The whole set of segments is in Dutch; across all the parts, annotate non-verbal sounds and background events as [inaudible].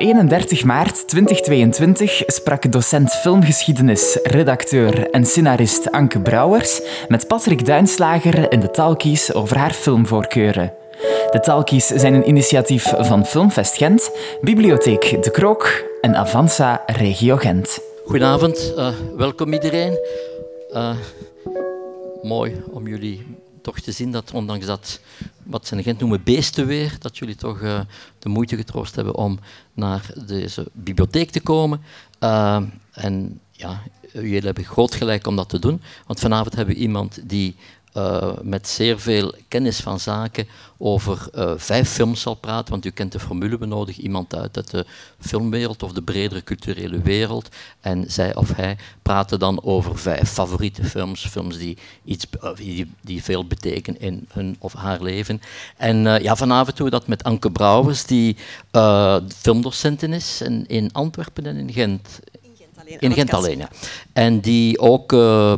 31 maart 2022 sprak docent filmgeschiedenis, redacteur en scenarist Anke Brouwers met Patrick Duinslager in de Talkies over haar filmvoorkeuren. De Talkies zijn een initiatief van Filmfest Gent, Bibliotheek De Krook en Avanza Regio Gent. Goedenavond, uh, welkom iedereen. Uh, mooi om jullie toch te zien dat ondanks dat, wat ze in Gent noemen beestenweer, dat jullie toch uh, de moeite getroost hebben om naar deze bibliotheek te komen. en ja, jullie hebben groot gelijk om dat te doen, want vanavond hebben we iemand die uh, met zeer veel kennis van zaken over uh, vijf films zal praten, want u kent de formule, we nodigen iemand uit uit de filmwereld of de bredere culturele wereld en zij of hij praten dan over vijf favoriete films, films die, iets, uh, die, die, veel betekenen in hun of haar leven. En ja, vanavond doen we dat met Anke Brouwers, die filmdocentin is in Antwerpen en in Gent in Gent alleen, ja. En die ook uh,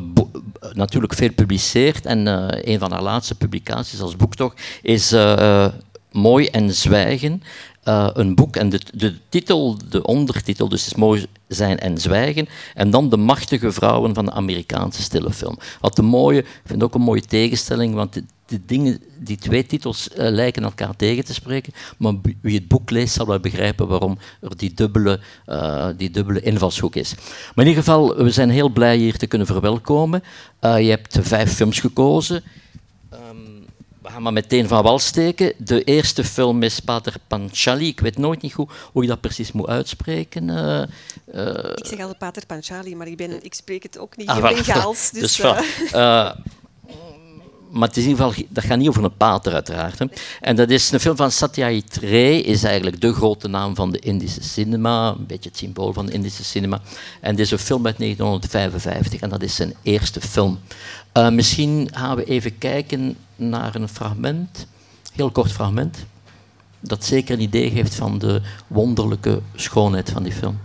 natuurlijk veel publiceert. En uh, een van haar laatste publicaties als boek toch is uh, Mooi en Zwijgen. een boek en de, de titel, de ondertitel, dus is Mooi zijn en zwijgen. En dan de machtige vrouwen van de Amerikaanse stille film. Wat een mooie, ik vind ook een mooie tegenstelling, want de dingen, die twee titels uh, lijken elkaar tegen te spreken, maar wie het boek leest zal wel begrijpen waarom er die dubbele, uh, die dubbele invalshoek is. Maar in ieder geval, we zijn heel blij hier te kunnen verwelkomen. Uh, je hebt vijf films gekozen. We gaan maar meteen van wal steken. De eerste film is Pater Panchali. Ik weet nooit niet goed hoe je dat precies moet uitspreken. ik zeg altijd Pater Panchali, maar ik, ben, ik spreek het ook niet ah, in Bengaals. [laughs] Dus, dus maar dat gaat niet over een pater uiteraard. En dat is een film van Satyajit Ray, is eigenlijk de grote naam van de Indische cinema, een beetje het symbool van de Indische cinema. En dit is een film uit 1955 en dat is zijn eerste film. Uh, misschien gaan we even kijken naar een fragment, heel kort fragment, dat zeker een idee geeft van de wonderlijke schoonheid van die film.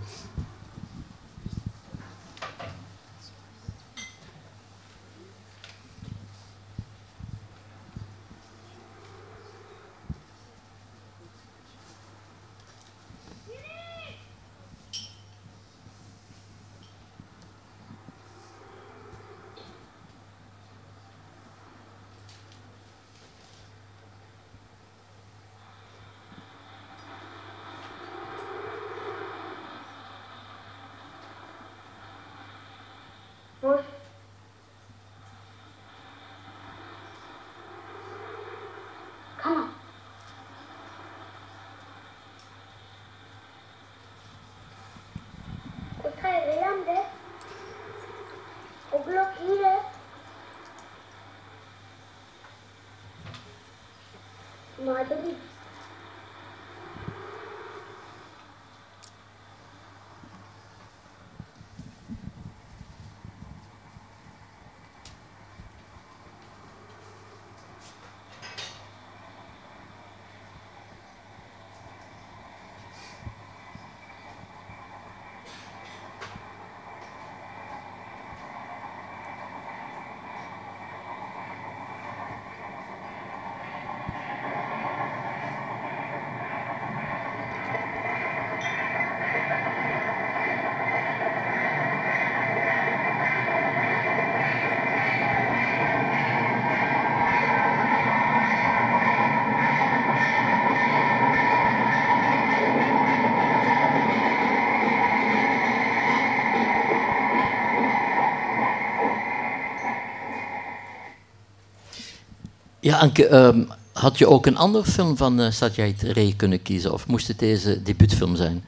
Ja, Anke, um, had je ook een andere film van uh, Satyajit Ray kunnen kiezen? Of moest het deze debuutfilm zijn?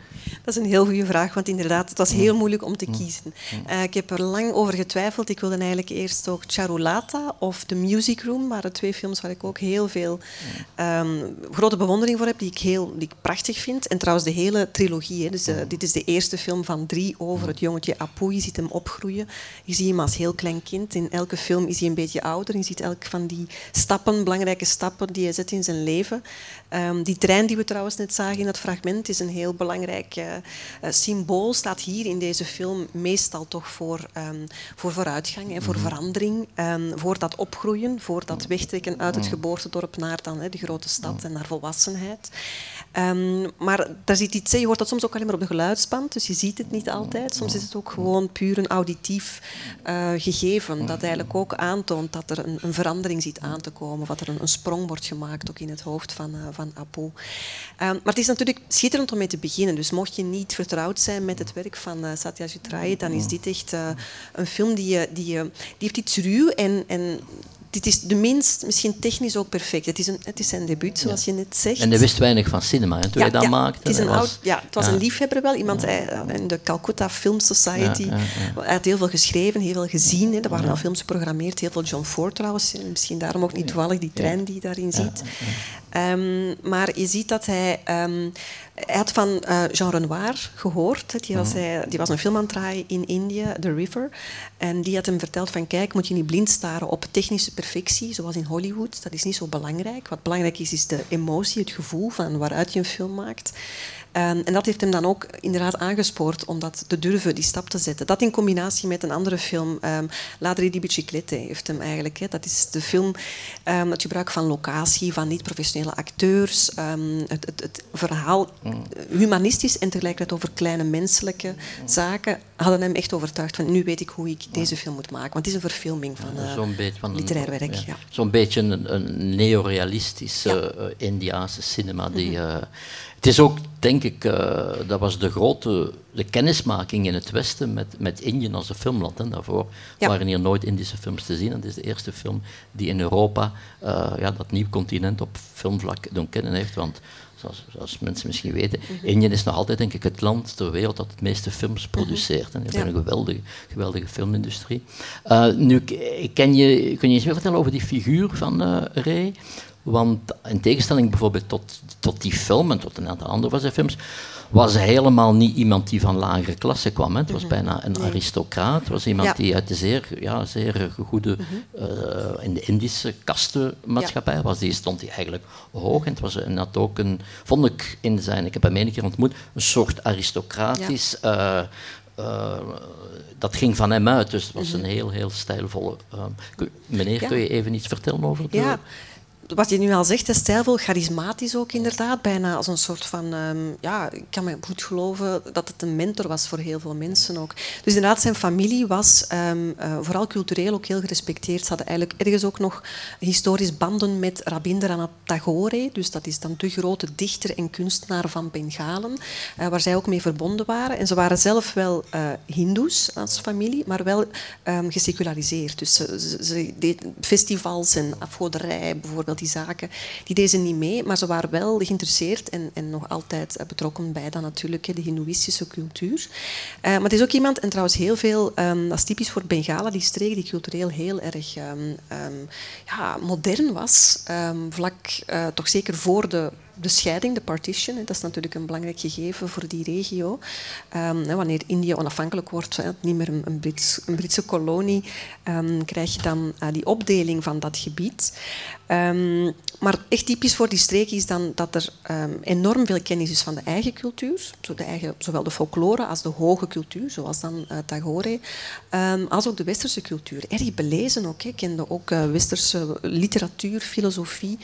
Dat is een heel goede vraag, want inderdaad, het was heel moeilijk om te kiezen. Uh, ik heb er lang over getwijfeld. Ik wilde eigenlijk eerst ook Charulata of The Music Room, maar de twee films waar ik ook heel veel um, grote bewondering voor heb, die ik, heel, die ik prachtig vind. En trouwens de hele trilogie. Hè. Dus, uh, dit is de eerste film van drie over het jongetje Apu. Je ziet hem opgroeien. Je ziet hem als heel klein kind. In elke film is hij een beetje ouder. Je ziet elk van die stappen, belangrijke stappen die hij zet in zijn leven. Um, die trein die we trouwens net zagen in dat fragment is een heel belangrijk uh, symbool staat hier in deze film meestal toch voor, um, voor vooruitgang en voor mhm. verandering, um, voor dat opgroeien, voor dat wegtrekken uit het mhm. geboortedorp naar dan, de grote stad en naar volwassenheid. Um, maar daar zit iets, je hoort dat soms ook alleen maar op de geluidsband, dus je ziet het niet altijd. Soms is het ook gewoon puur een auditief uh, gegeven, dat eigenlijk ook aantoont dat er een, een, verandering ziet aan te komen, of dat er een, een sprong wordt gemaakt ook in het hoofd van, uh, van Apu. Maar het is natuurlijk schitterend om mee te beginnen, dus mocht je niet vertrouwd zijn met het werk van uh, Satya Ray, dan is dit echt een film die, die, die heeft iets ruw en, en dit is de minst, misschien technisch ook perfect. Het is, een, het is zijn debuut, zoals je net zegt. En hij wist weinig van cinema, toen hij dat maakte. Het, is een was, oud, ja, het was een liefhebber wel. Iemand in de Calcutta Film Society. Hij had heel veel geschreven, heel veel gezien. Hè. Er waren al films geprogrammeerd. Heel veel John Ford trouwens. Misschien daarom ook niet toevallig die trein die je daarin ziet. Um, maar je ziet dat hij... Um, hij had van uh, Jean Renoir gehoord. Die was, hij, die was een film aan het draaien in India, The River. En die had hem verteld van, kijk, moet je niet blind staren op technische perfectie, zoals in Hollywood. Dat is niet zo belangrijk. Wat belangrijk is, is de emotie, het gevoel van waaruit je een film maakt. Um, en dat heeft hem dan ook inderdaad aangespoord om dat te durven, die stap te zetten. Dat in combinatie met een andere film, um, Ladri di Biciclette, heeft hem eigenlijk. Dat is de film, um, het gebruik van locatie, van niet-professionele acteurs, het, het, het, verhaal mm. humanistisch en tegelijkertijd over kleine menselijke zaken, hadden hem echt overtuigd van nu weet ik hoe ik deze film moet maken. Want het is een verfilming van, uh, zo'n beetje van literair werk. Ja. Zo'n beetje een, een neorealistische uh, Indiaanse cinema die... Uh, het is ook, denk ik, uh, dat was de grote de kennismaking in het Westen met, met Indië als een filmland. Hè. Daarvoor waren hier nooit Indische films te zien. En het is de eerste film die in Europa uh, ja, dat nieuw continent op filmvlak doen kennen heeft. Want zoals, zoals mensen misschien weten, mm Indië is nog altijd denk ik, het land ter wereld dat het meeste films mhm. produceert. En die hebben een geweldige, geweldige filmindustrie. Uh, nu, ken je, kun je eens meer vertellen over die figuur van uh, Ray? Want in tegenstelling bijvoorbeeld tot, tot die film en tot een aantal andere van zijn films, was hij helemaal niet iemand die van lagere klasse kwam. Hè. Het was mhm. bijna een aristocraat. Het was iemand die uit de zeer, ja, zeer goede, mhm. uh, in de Indische kastenmaatschappij was. Die stond hij eigenlijk hoog. En het was en had ook een, vond ik in zijn, ik heb hem een keer ontmoet, een soort aristocratisch. Uh, uh, dat ging van hem uit, dus het was mhm. een heel, heel stijlvolle. meneer, kun je even iets vertellen over de... Ja, wat je nu al zegt, is stijlvol, charismatisch ook inderdaad. Bijna als een soort van... Um, ja, ik kan me goed geloven dat het een mentor was voor heel veel mensen ook. Dus inderdaad, zijn familie was um, uh, vooral cultureel ook heel gerespecteerd. Ze hadden eigenlijk ergens ook nog historisch banden met Rabindranath Tagore. Dus dat is dan de grote dichter en kunstenaar van Bengalen. Uh, waar zij ook mee verbonden waren. En ze waren zelf wel uh, hindoes als familie, maar wel um, geseculariseerd. Dus ze, ze, deden festivals en afgoderij bijvoorbeeld die zaken, die deden niet mee, maar ze waren wel geïnteresseerd en, en nog altijd eh, betrokken bij dan natuurlijk de Hindoeïstische cultuur. Uh, maar het is ook iemand, en trouwens heel veel, um, dat is typisch voor Bengalen, die streek die cultureel heel erg um, um, ja, modern was, vlak uh, toch zeker voor de de scheiding, de partition, dat is natuurlijk een belangrijk gegeven voor die regio. Um, wanneer India onafhankelijk wordt, niet meer een, een, Brits, een Britse kolonie, um, krijg je dan uh, die opdeling van dat gebied. Um, maar echt typisch voor die streek is dan dat er enorm veel kennis is van de eigen cultuur, zowel de folklore als de hoge cultuur, zoals dan uh, Tagore, als ook de westerse cultuur. Erg belezen ook, ik kende ook uh, westerse literatuur, filosofie,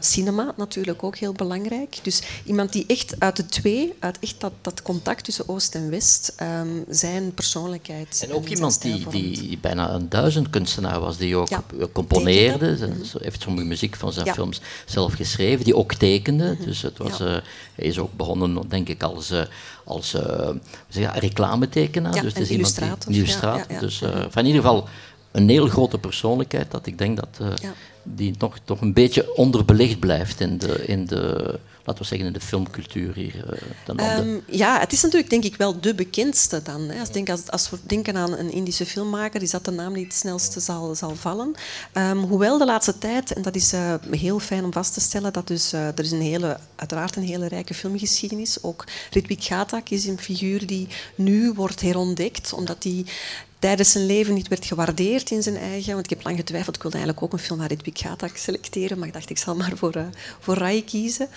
cinema natuurlijk ook heel belangrijk belangrijk. Dus iemand die echt uit de twee, uit echt dat, dat contact tussen Oost en West, um, zijn persoonlijkheid. En ook iemand die, die bijna een duizend kunstenaar was, die ook componeerde. Ze mhm. heeft sommige muziek van zijn films zelf geschreven, die ook tekende. Mhm. Dus het was, uh, hij is ook begonnen, denk ik, als. Uh, als uh, zeg, reclametekenaar. dus het is iemand die illustrator. Dus van in ieder geval een heel grote persoonlijkheid dat ik denk dat die nog toch een beetje onderbelicht blijft in de, in de, laten we zeggen, in de filmcultuur hier. Um, ja, het is natuurlijk denk ik wel de bekendste dan. Hè. Als, denk, als, als we denken aan een Indische filmmaker, is dat de naam die het snelste zal, zal vallen. Um, hoewel de laatste tijd, en dat is uh, heel fijn om vast te stellen, dat dus, uh, er is een hele, uiteraard een hele rijke filmgeschiedenis. Ook Ritwik Ghatak is een figuur die nu wordt herontdekt, omdat die tijdens zijn leven niet werd gewaardeerd in zijn eigen. Want ik heb lang getwijfeld, ik wilde eigenlijk ook een film naar Ritwik Gata selecteren, maar ik dacht ik zal maar voor, uh, voor Rai kiezen.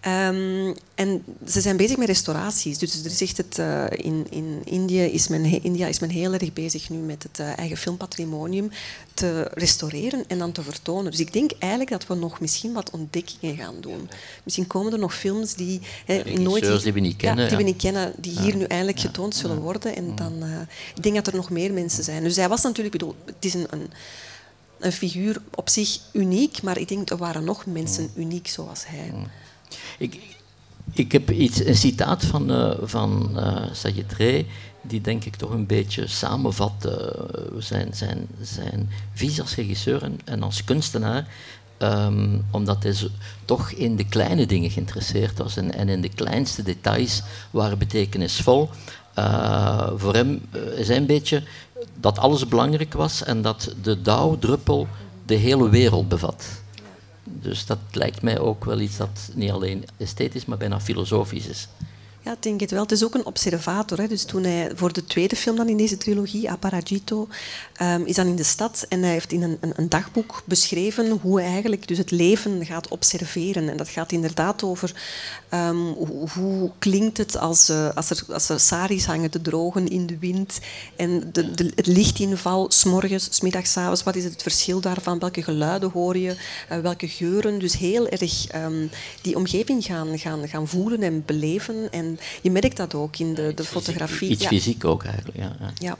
Ehm, en ze zijn bezig met restauraties. Dus er zegt het, uh, in, in Indië, is men, India is men heel erg bezig nu met het uh, eigen filmpatrimonium te restaureren en dan te vertonen. Dus ik denk eigenlijk dat we nog misschien wat ontdekkingen gaan doen. Misschien komen er nog films die, he, nooit, die we niet kennen, ja, die we niet kennen, die hier nu eindelijk getoond zullen worden. En dan, uh, ik denk dat er nog meer mensen zijn. Dus hij was natuurlijk, bedoel, het is een, een een figuur op zich uniek, maar ik denk er waren nog mensen uniek zoals hij. Ik, ik heb iets, een citaat van, uh, van uh, die denk ik toch een beetje samenvat uh, zijn, zijn, zijn visie als regisseur en, als kunstenaar. Um, omdat hij toch in de kleine dingen geïnteresseerd was en, en in de kleinste details waren betekenisvol. Uh, voor hem is hij een beetje dat alles belangrijk was en dat de dauwdruppel de hele wereld bevat. Dus dat lijkt mij ook wel iets dat niet alleen esthetisch, maar bijna filosofisch is. Ja, ik denk het wel. Het is ook een observator. Hè. Dus toen hij voor de tweede film dan in deze trilogie, Aparagito, um, is dan in de stad en hij heeft in een, een, een, dagboek beschreven hoe hij eigenlijk dus het leven gaat observeren. En dat gaat inderdaad over um, hoe, hoe, klinkt het als, uh, als, er, als er saris hangen te drogen in de wind en de, de, het lichtinval, s'morgens, s'middags, s'avonds. Wat is het verschil daarvan? Welke geluiden hoor je? Uh, welke geuren? Dus heel erg um, die omgeving gaan, gaan, gaan voelen en beleven. En je merkt dat ook in de, de fotografie. Iets fysiek ook eigenlijk, ja. ja.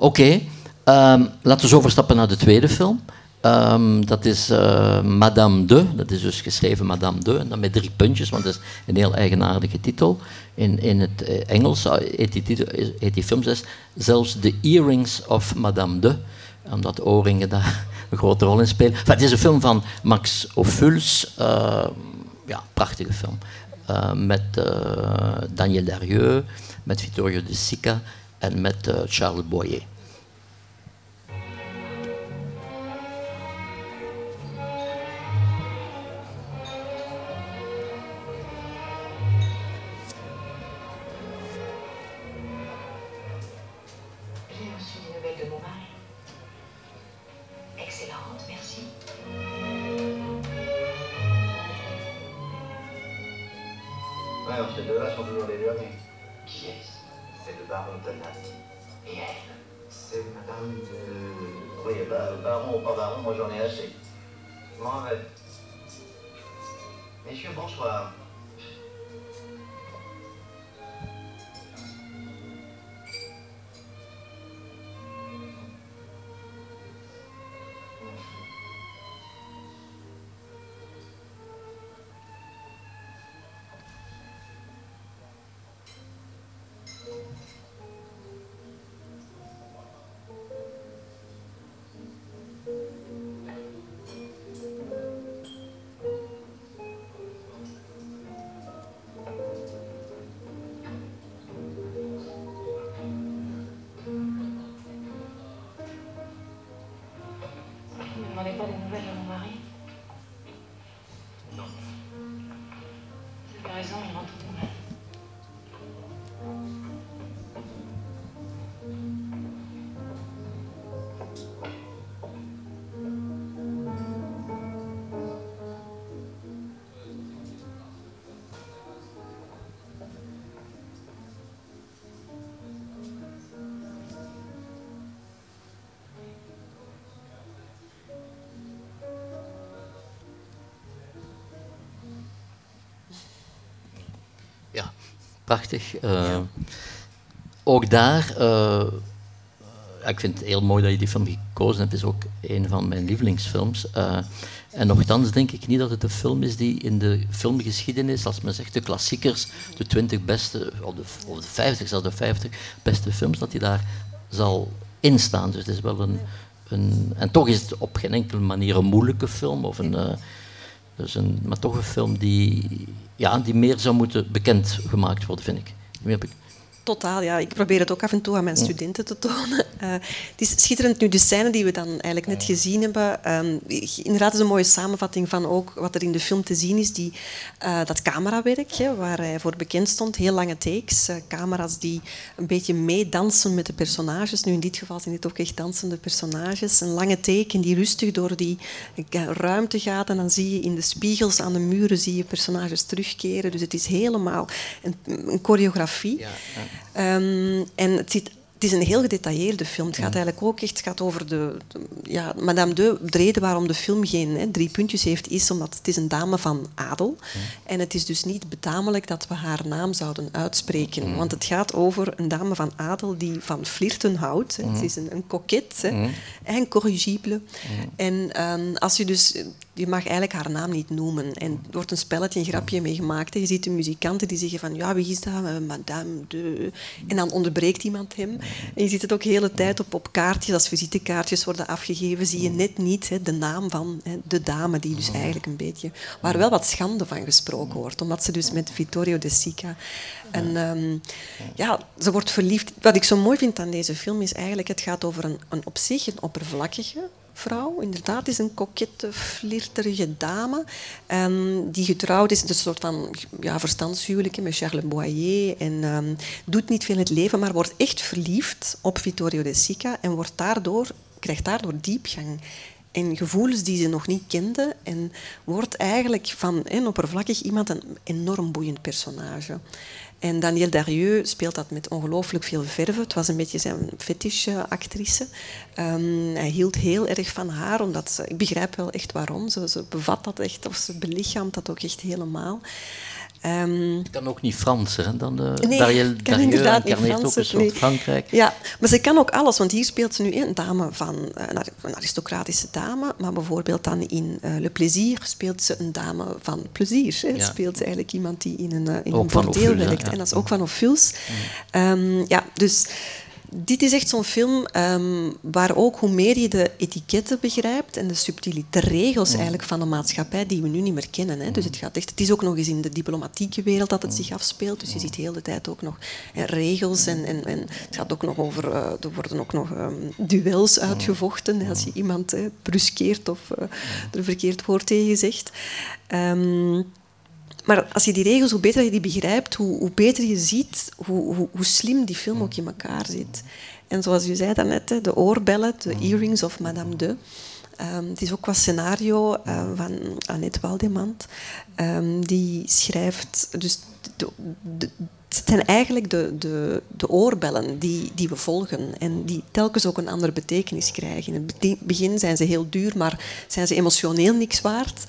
Oké, okay. um, laten we overstappen naar de tweede film. Um, dat is uh, Madame de, dat is dus geschreven Madame de, en dan met drie puntjes, want dat is een heel eigenaardige titel. In, in het uh, Engels heet die, titel, heet die film zelfs The Earrings of Madame de, omdat oorringen daar [laughs] een grote rol in spelen. Enfin, het is een film van Max Ophuls, uh, ja, prachtige film. Met Daniel Darieux, met Vittorio De Sica en met uh, Charles Boyer. Prachtig. Uh, ook daar, uh, ik vind het heel mooi dat je die film gekozen hebt. Het is ook een van mijn lievelingsfilms. Uh, en nogthans denk ik niet dat het een film is die in de filmgeschiedenis, als men zegt de klassiekers, de 20 beste, of de, of de 50, zelfs de 50 beste films, dat die daar zal instaan. Dus het is wel een, een. En toch is het op geen enkele manier een moeilijke film, of een, dus een, maar toch een film die ja, die meer zou moeten bekend gemaakt worden, vind ik. Totaal. Ja. Ik probeer het ook af en toe aan mijn studenten te tonen. Uh, [laughs] het is schitterend nu, de scène die we dan eigenlijk net gezien hebben. Um, inderdaad is een mooie samenvatting van ook wat er in de film te zien is. Die, uh, dat camerawerk, hè, waar hij voor bekend stond. Heel lange takes. Uh, camera's die een beetje meedansen met de personages. Nu in dit geval zijn dit ook echt dansende personages. Een lange take en die rustig door die ruimte gaat. En dan zie je in de spiegels aan de muren zie je personages terugkeren. Dus het is helemaal een, een choreografie. Ja, ja. Um, en het zit het is een heel gedetailleerde film. Het gaat eigenlijk ook echt gaat over de, ja, Madame de, de reden waarom de film geen hè, drie puntjes heeft, is omdat het is een dame van adel. En het is dus niet betamelijk dat we haar naam zouden uitspreken. Want het gaat over een dame van adel die van flirten houdt. Hè. Het is een, een coquette, hè, incorrigible. En um, als je dus je mag eigenlijk haar naam niet noemen. En er wordt een spelletje, een grapje mee gemaakt. Je ziet de muzikanten die zeggen van, ja, wie is dat? Eh, Madame de... En dan onderbreekt iemand hem. En je ziet het ook de hele tijd op, op kaartjes, als visitekaartjes worden afgegeven, zie je net niet hè, de naam van hè, de dame, die dus eigenlijk een beetje... Waar wel wat schande van gesproken wordt, omdat ze dus met Vittorio de Sica... En um, ja, ze wordt verliefd. Wat ik zo mooi vind aan deze film is eigenlijk, het gaat over een, een op zich een oppervlakkige, vrouw. Inderdaad, is een kokette, flirterige dame. En die getrouwd is, een soort van ja, verstandshuwelijk met Charles Boyer. En um, doet niet veel in het leven, maar wordt echt verliefd op Vittorio de Sica. En wordt daardoor, krijgt daardoor diepgang en gevoelens die ze nog niet kende. En wordt eigenlijk van een oppervlakkig iemand een enorm boeiend personage. En Danielle Darieux speelt dat met ongelooflijk veel verve. Het was een beetje zijn fetish-actrice. Um, hij hield heel erg van haar, omdat ze, ik begrijp wel echt waarom. Ze, ze bevat dat echt, of ze belichaamt dat ook echt helemaal. Um, kan ook niet Frans, hè? Dan de nee, Dariel, kan Dariel inderdaad niet Frans. ook een soort nee. Frankrijk. Ja, maar ze kan ook alles, want hier speelt ze nu een dame van een aristocratische dame, maar bijvoorbeeld dan in uh, Le Plaisir speelt ze een dame van plezier. Hè? Ja. Speelt ze eigenlijk iemand die in een, uh, in een bordeel werkt. Ja. En dat is ook van Ophuls. Ja. Um, ja, dus dit is echt zo'n film um, waar ook hoe meer je de etiketten begrijpt en de subtiele de regels eigenlijk van de maatschappij die we nu niet meer kennen. Hè. Dus het, gaat echt, het is ook nog eens in de diplomatieke wereld dat het zich afspeelt. Dus je ziet de hele tijd ook nog hè, regels en, en, en, het gaat ook nog over, uh, er worden ook nog um, duels uitgevochten als je iemand uh, bruskeert of uh, er verkeerd woord tegen zegt. Um, maar als je die regels, hoe beter je die begrijpt, hoe, hoe beter je ziet hoe, hoe, hoe, slim die film ook in elkaar zit. En zoals u zei daarnet, de oorbellen, de earrings of Madame de. Um, het is ook qua scenario uh, van Annette Waldemant. Um, die schrijft... Dus de, de, het zijn eigenlijk de, de, de oorbellen die, die we volgen en die telkens ook een andere betekenis krijgen. In het begin zijn ze heel duur, maar zijn ze emotioneel niks waard.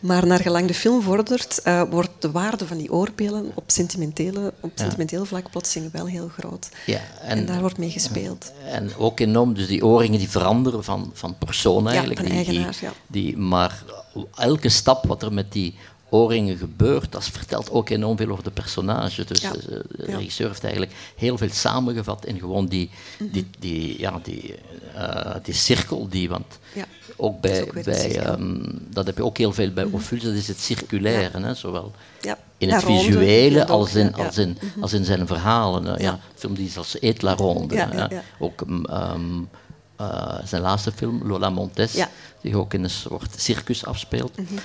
Maar naar gelang de film vordert, uh, wordt de waarde van die oorpelen op sentimentele, op sentimenteel vlak plotseling wel heel groot. Ja, en, en, daar wordt mee gespeeld. En ook enorm, dus die oorringen die veranderen van, van persoon eigenlijk. Ja, van eigenaar, die, ja. Die, maar elke stap wat er met die oorringen gebeurt, dat vertelt ook enorm veel over de personage. Dus ja. de regisseur heeft eigenlijk heel veel samengevat in gewoon die, die, die, ja, die, uh, die cirkel. Die, want ja. ook bij, ook bij um, dat heb je ook heel veel bij mm -hmm. dat is het circulaire, hè, zowel in het visuele als in, als, in, als in zijn verhalen. Ja. film die is als Eet la Ronde. Ook um, uh, zijn laatste film, Lola Montes, die ook in een soort circus afspeelt. Mm -hmm.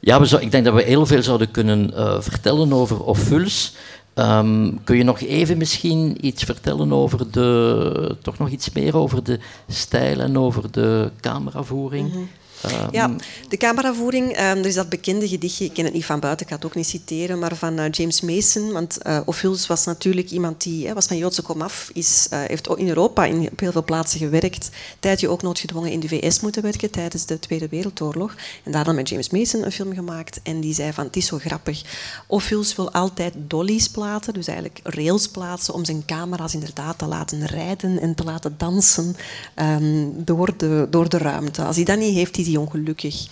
Ja, ik denk dat we heel veel zouden kunnen uh, vertellen over Ophuls. Um, kun je nog even misschien iets vertellen over de, toch nog iets meer over de stijl en over de cameravoering? -hmm. Um, ja, de cameravoering, um, er is dat bekende gedichtje, ik ken het niet van buiten, ik ga het ook niet citeren, maar van uh, James Mason. Want uh, Ophuls was natuurlijk iemand die was van Joodse komaf, is, heeft in Europa in, op heel veel plaatsen gewerkt. Tijdje ook noodgedwongen in de VS moeten werken tijdens de Tweede Wereldoorlog. En daar dan met James Mason een film gemaakt. En die zei van, het is zo grappig. Ophuls wil altijd dollies plaatsen, dus eigenlijk rails plaatsen, om zijn camera's inderdaad te laten rijden en te laten dansen um, door, de, door de ruimte. Als hij dat niet heeft, hij ongelukkig.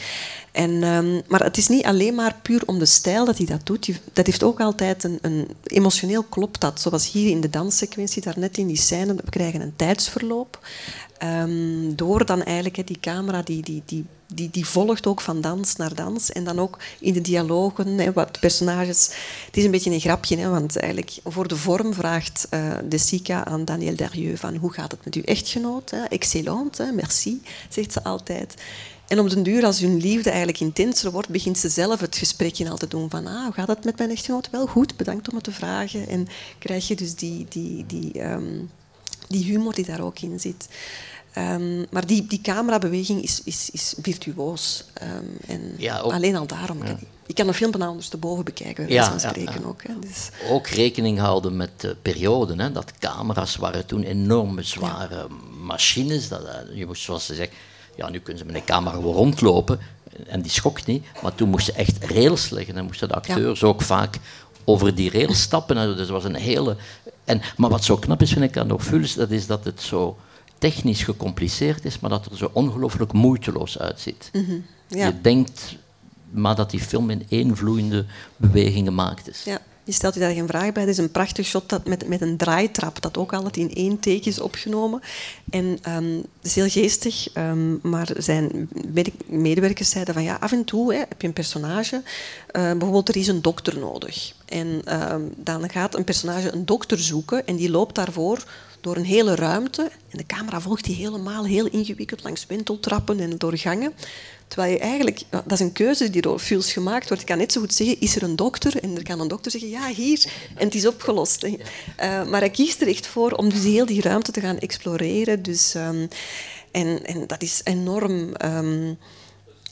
En, um, maar het is niet alleen maar puur om de stijl dat hij dat doet. Dat heeft ook altijd een, een emotioneel klopt dat. Zoals hier in de danssequentie, daarnet in die scène, we krijgen een tijdsverloop. Ehm, door dan eigenlijk die camera, die, die, die, die, die volgt ook van dans naar dans. En dan ook in de dialogen, wat personages. Het is een beetje een grapje, want eigenlijk voor de vorm vraagt uh, de Sika aan Daniel Derieux van hoe gaat het met uw echtgenoot? Excellent, merci, zegt ze altijd. En op den duur, als hun liefde eigenlijk intenser wordt, begint ze zelf het gesprekje al te doen van ah, hoe gaat het met mijn echtgenoot? Wel goed, bedankt om het te vragen. En krijg je dus die, die, die, um, die humor die daar ook in zit. Um, maar die, die camerabeweging is, is, is virtuoos. Um, en ja, ook, alleen al daarom. Ja. Ik kan een film bijna ondersteboven bekijken, ja, spreken ook. Hè, dus. Ook rekening houden met de periode. Hè, dat camera's waren toen enorme zware machines. Dat, eh, je moest, zoals ze zegt, ja, nu kunnen ze met een camera gewoon rondlopen en die schokt niet. Maar toen moesten echt rails leggen en moesten de acteurs ook vaak over die rails stappen. Dus dat was een hele... En, maar wat zo knap is, vind ik aan Ophuls, dat is dat het zo technisch gecompliceerd is, maar dat het er zo ongelooflijk moeiteloos uitziet. Mm ja. Je denkt maar dat die film in één vloeiende beweging gemaakt is. Ja. Je stelt je daar geen vraag bij. Het is een prachtig shot dat met, met een draaitrap, dat ook altijd in één take is opgenomen. En um, het is heel geestig, um, maar zijn medewerkers zeiden van ja, af en toe hè, heb je een personage, uh, bijvoorbeeld er is een dokter nodig. En um, dan gaat een personage een dokter zoeken en die loopt daarvoor door een hele ruimte. En de camera volgt die helemaal heel ingewikkeld langs wenteltrappen en door gangen. Terwijl je eigenlijk, dat is een keuze die door Fuels gemaakt wordt. Je kan net zo goed zeggen, is er een dokter? En er kan een dokter zeggen, ja, hier. En het is opgelost. Uh, maar hij kiest er echt voor om dus heel die ruimte te gaan exploreren. Dus, um, en, en dat is enorm... Um,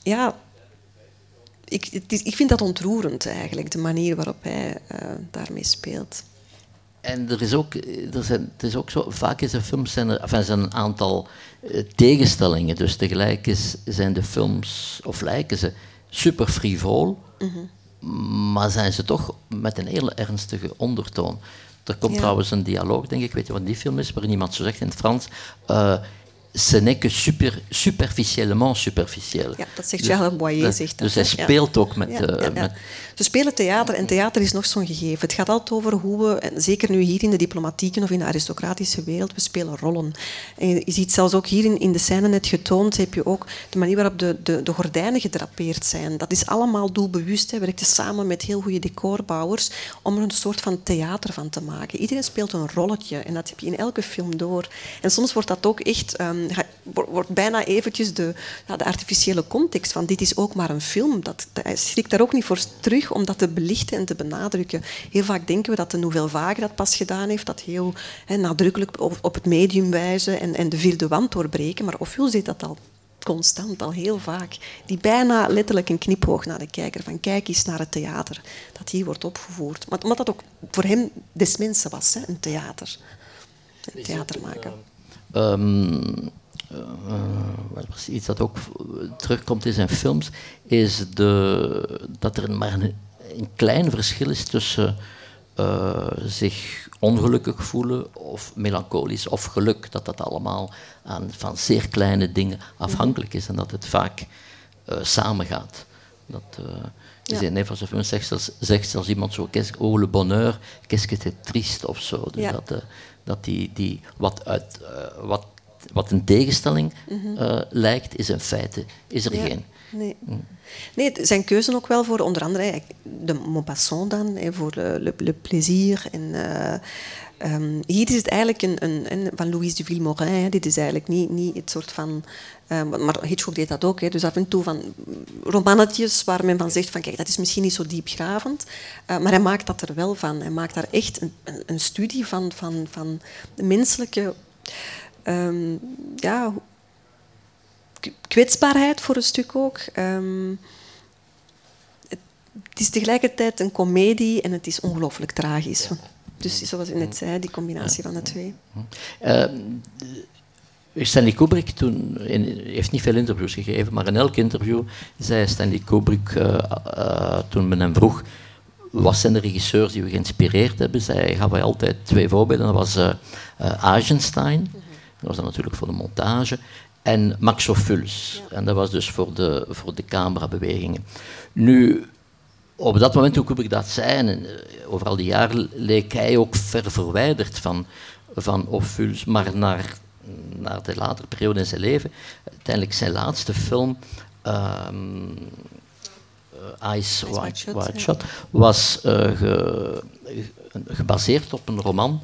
ja, ik, ik vind dat ontroerend eigenlijk, de manier waarop hij uh, daarmee speelt. En er is ook, er zijn, het is ook zo, vaak is er films zijn er, enfin, zijn een aantal uh, tegenstellingen. Dus tegelijk is, zijn de films, of lijken ze, super frivol, -hmm. maar zijn ze toch met een hele ernstige ondertoon. Er komt ja. trouwens een dialoog, denk ik, weet je wat die film is, waarin iemand zo zegt in het Frans. Uh, ce n'est que super, superficiellement superficieel. Ja, dat zegt dus, Charles Boyer. Zegt dat, dus hij speelt ook met, ja, met... Ze spelen theater en theater is nog zo'n gegeven. Het gaat altijd over hoe we, en zeker nu hier in de diplomatieke of in de aristocratische wereld, we spelen rollen. En je ziet zelfs ook hier in, in de scène net getoond, heb je ook de manier waarop de, de, de gordijnen gedrapeerd zijn. Dat is allemaal doelbewust. Hij werkte samen met heel goede decorbouwers om er een soort van theater van te maken. Iedereen speelt een rolletje en dat heb je in elke film door. En soms wordt dat ook echt... Um, wordt bijna eventjes de, ja, de artificiële context van dit is ook maar een film. Dat, hij schrikt daar ook niet voor terug om dat te belichten en te benadrukken. Heel vaak denken we dat de Nouvelle Vague dat pas gedaan heeft, dat heel nadrukkelijk op, op, het medium wijzen en, en de vierde wand doorbreken. Maar Ophuls deed dat al constant, al heel vaak. Die bijna letterlijk een knipoog naar de kijker, van kijk eens naar het theater dat hier wordt opgevoerd. Maar omdat dat ook voor hem des mensen was, hè, een theater. Een theater maken. Um, uh, iets dat ook terugkomt in zijn films, is de, dat er maar een, een klein verschil is tussen uh, zich ongelukkig voelen of melancholisch of geluk. Dat dat allemaal aan, van zeer kleine dingen afhankelijk is en dat het vaak uh, samengaat. Dat, ja. in een van zijn films zegt zegt zelfs iemand zo, oh le bonheur, qu'est-ce que c'est triste of zo. Dus ja. dat, dat die, die wat, uit, uh, wat, wat een tegenstelling mm -hmm. uh, lijkt, is in feite is er ja. geen. Nee. Mm. nee, zijn keuzen ook wel voor onder andere de Maupassant dan, voor le, le, le plaisir. En, um, hier is het eigenlijk een, een, een van Louise de Villemorin. Dit is eigenlijk niet, niet het soort van uh, maar Hitchcock deed dat ook. Hè. Dus af en toe van romannetjes waar men van zegt van kijk, dat is misschien niet zo diepgravend. Uh, maar hij maakt dat er wel van. Hij maakt daar echt een, een, studie van, van, van de menselijke um, ja, kwetsbaarheid voor een stuk ook. Um, het, het, is tegelijkertijd een komedie en het is ongelooflijk tragisch. Dus zoals u net zei, die combinatie van de twee. Uh, Stanley Kubrick toen, in, heeft niet veel interviews gegeven, maar in elk interview zei Stanley Kubrick, uh, uh, toen men hem vroeg wat zijn de regisseurs die we geïnspireerd hebben, zei, gaf hij altijd twee voorbeelden. Dat was uh, Eisenstein, dat was dan natuurlijk voor de montage, en Max Ophuls. En dat was dus voor de, voor de camerabewegingen. Nu, op dat moment toen Kubrick dat zei, en over al die jaren, leek hij ook ver verwijderd van, van Ophuls, maar naar naar de latere periode in zijn leven. Uiteindelijk zijn laatste film, uh, Ice White, White Shot, was uh, ge, gebaseerd op een roman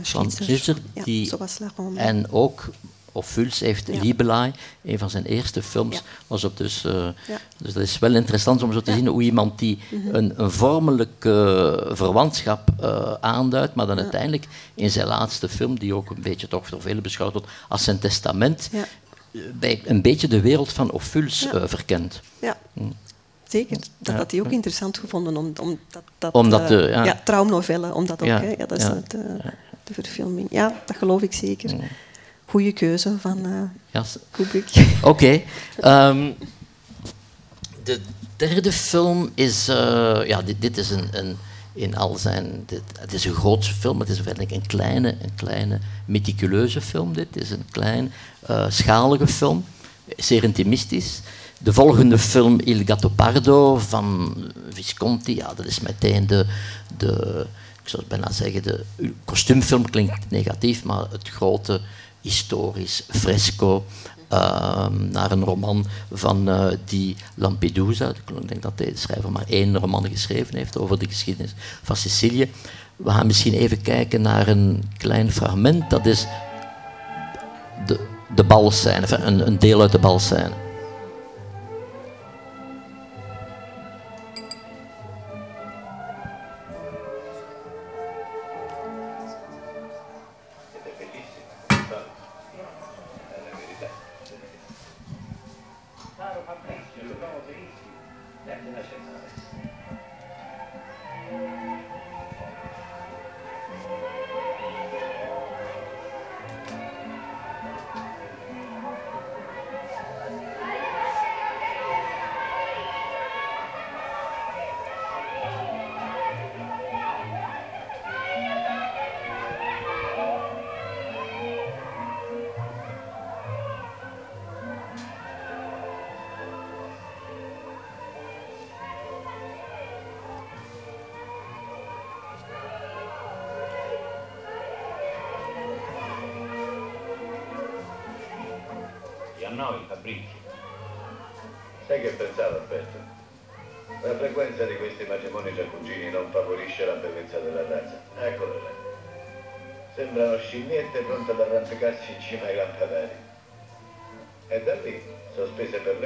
van Schlitzer. die, en ook Ophuls heeft ja. Een van zijn eerste films, ja. was op dus... Uh, ja. Dus dat is wel interessant om zo te zien hoe iemand die mm-hmm. een, een vormelijke verwantschap uh, aanduidt, maar dan uiteindelijk in zijn laatste film, die ook een beetje toch door velen beschouwd wordt als zijn testament, bij een beetje de wereld van Ophuls verkent. Ja. Mm. Zeker, dat had hij ook interessant gevonden, om, om dat, dat, omdat de, ja. ja traumnovelle, omdat ook, hè, ja, dat is de, de, verfilming. Ja, dat geloof ik zeker. Goede keuze van uh, ja. Kubrick. [laughs] Oké. Okay. Um, de derde film is, uh, ja, dit, dit is een, een, in al zijn, dit, het is een grootse film, het is eigenlijk een kleine, een kleine meticuleuze film. Dit is een klein, uh, schalige film, zeer intimistisch. De volgende film Il Gattopardo van Visconti, ja, dat is meteen de, de ik zou bijna zeggen, de kostuumfilm klinkt negatief, maar het grote historisch fresco uh, naar een roman van uh, die Lampedusa. Ik denk dat de schrijver maar één roman geschreven heeft over de geschiedenis van Sicilië. We gaan misschien even kijken naar een klein fragment. Dat is de, de een, een deel uit de balscène.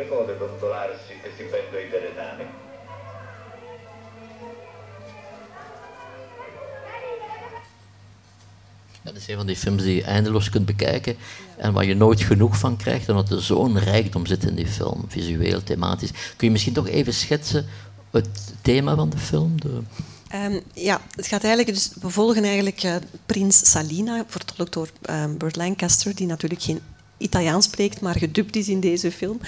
Sospese per le code, dondolarsi esibendo i teletani. dat is een van die films die je eindeloos kunt bekijken en waar je nooit genoeg van krijgt, omdat er zo'n rijkdom zit in die film, visueel, thematisch. Kun je misschien toch even schetsen het thema van de film? De... Um, ja, het gaat eigenlijk dus, we volgen eigenlijk uh, prins Salina, vertolkt door uh, Burt Lancaster, die natuurlijk geen Italiaans spreekt, maar gedubt is in deze film.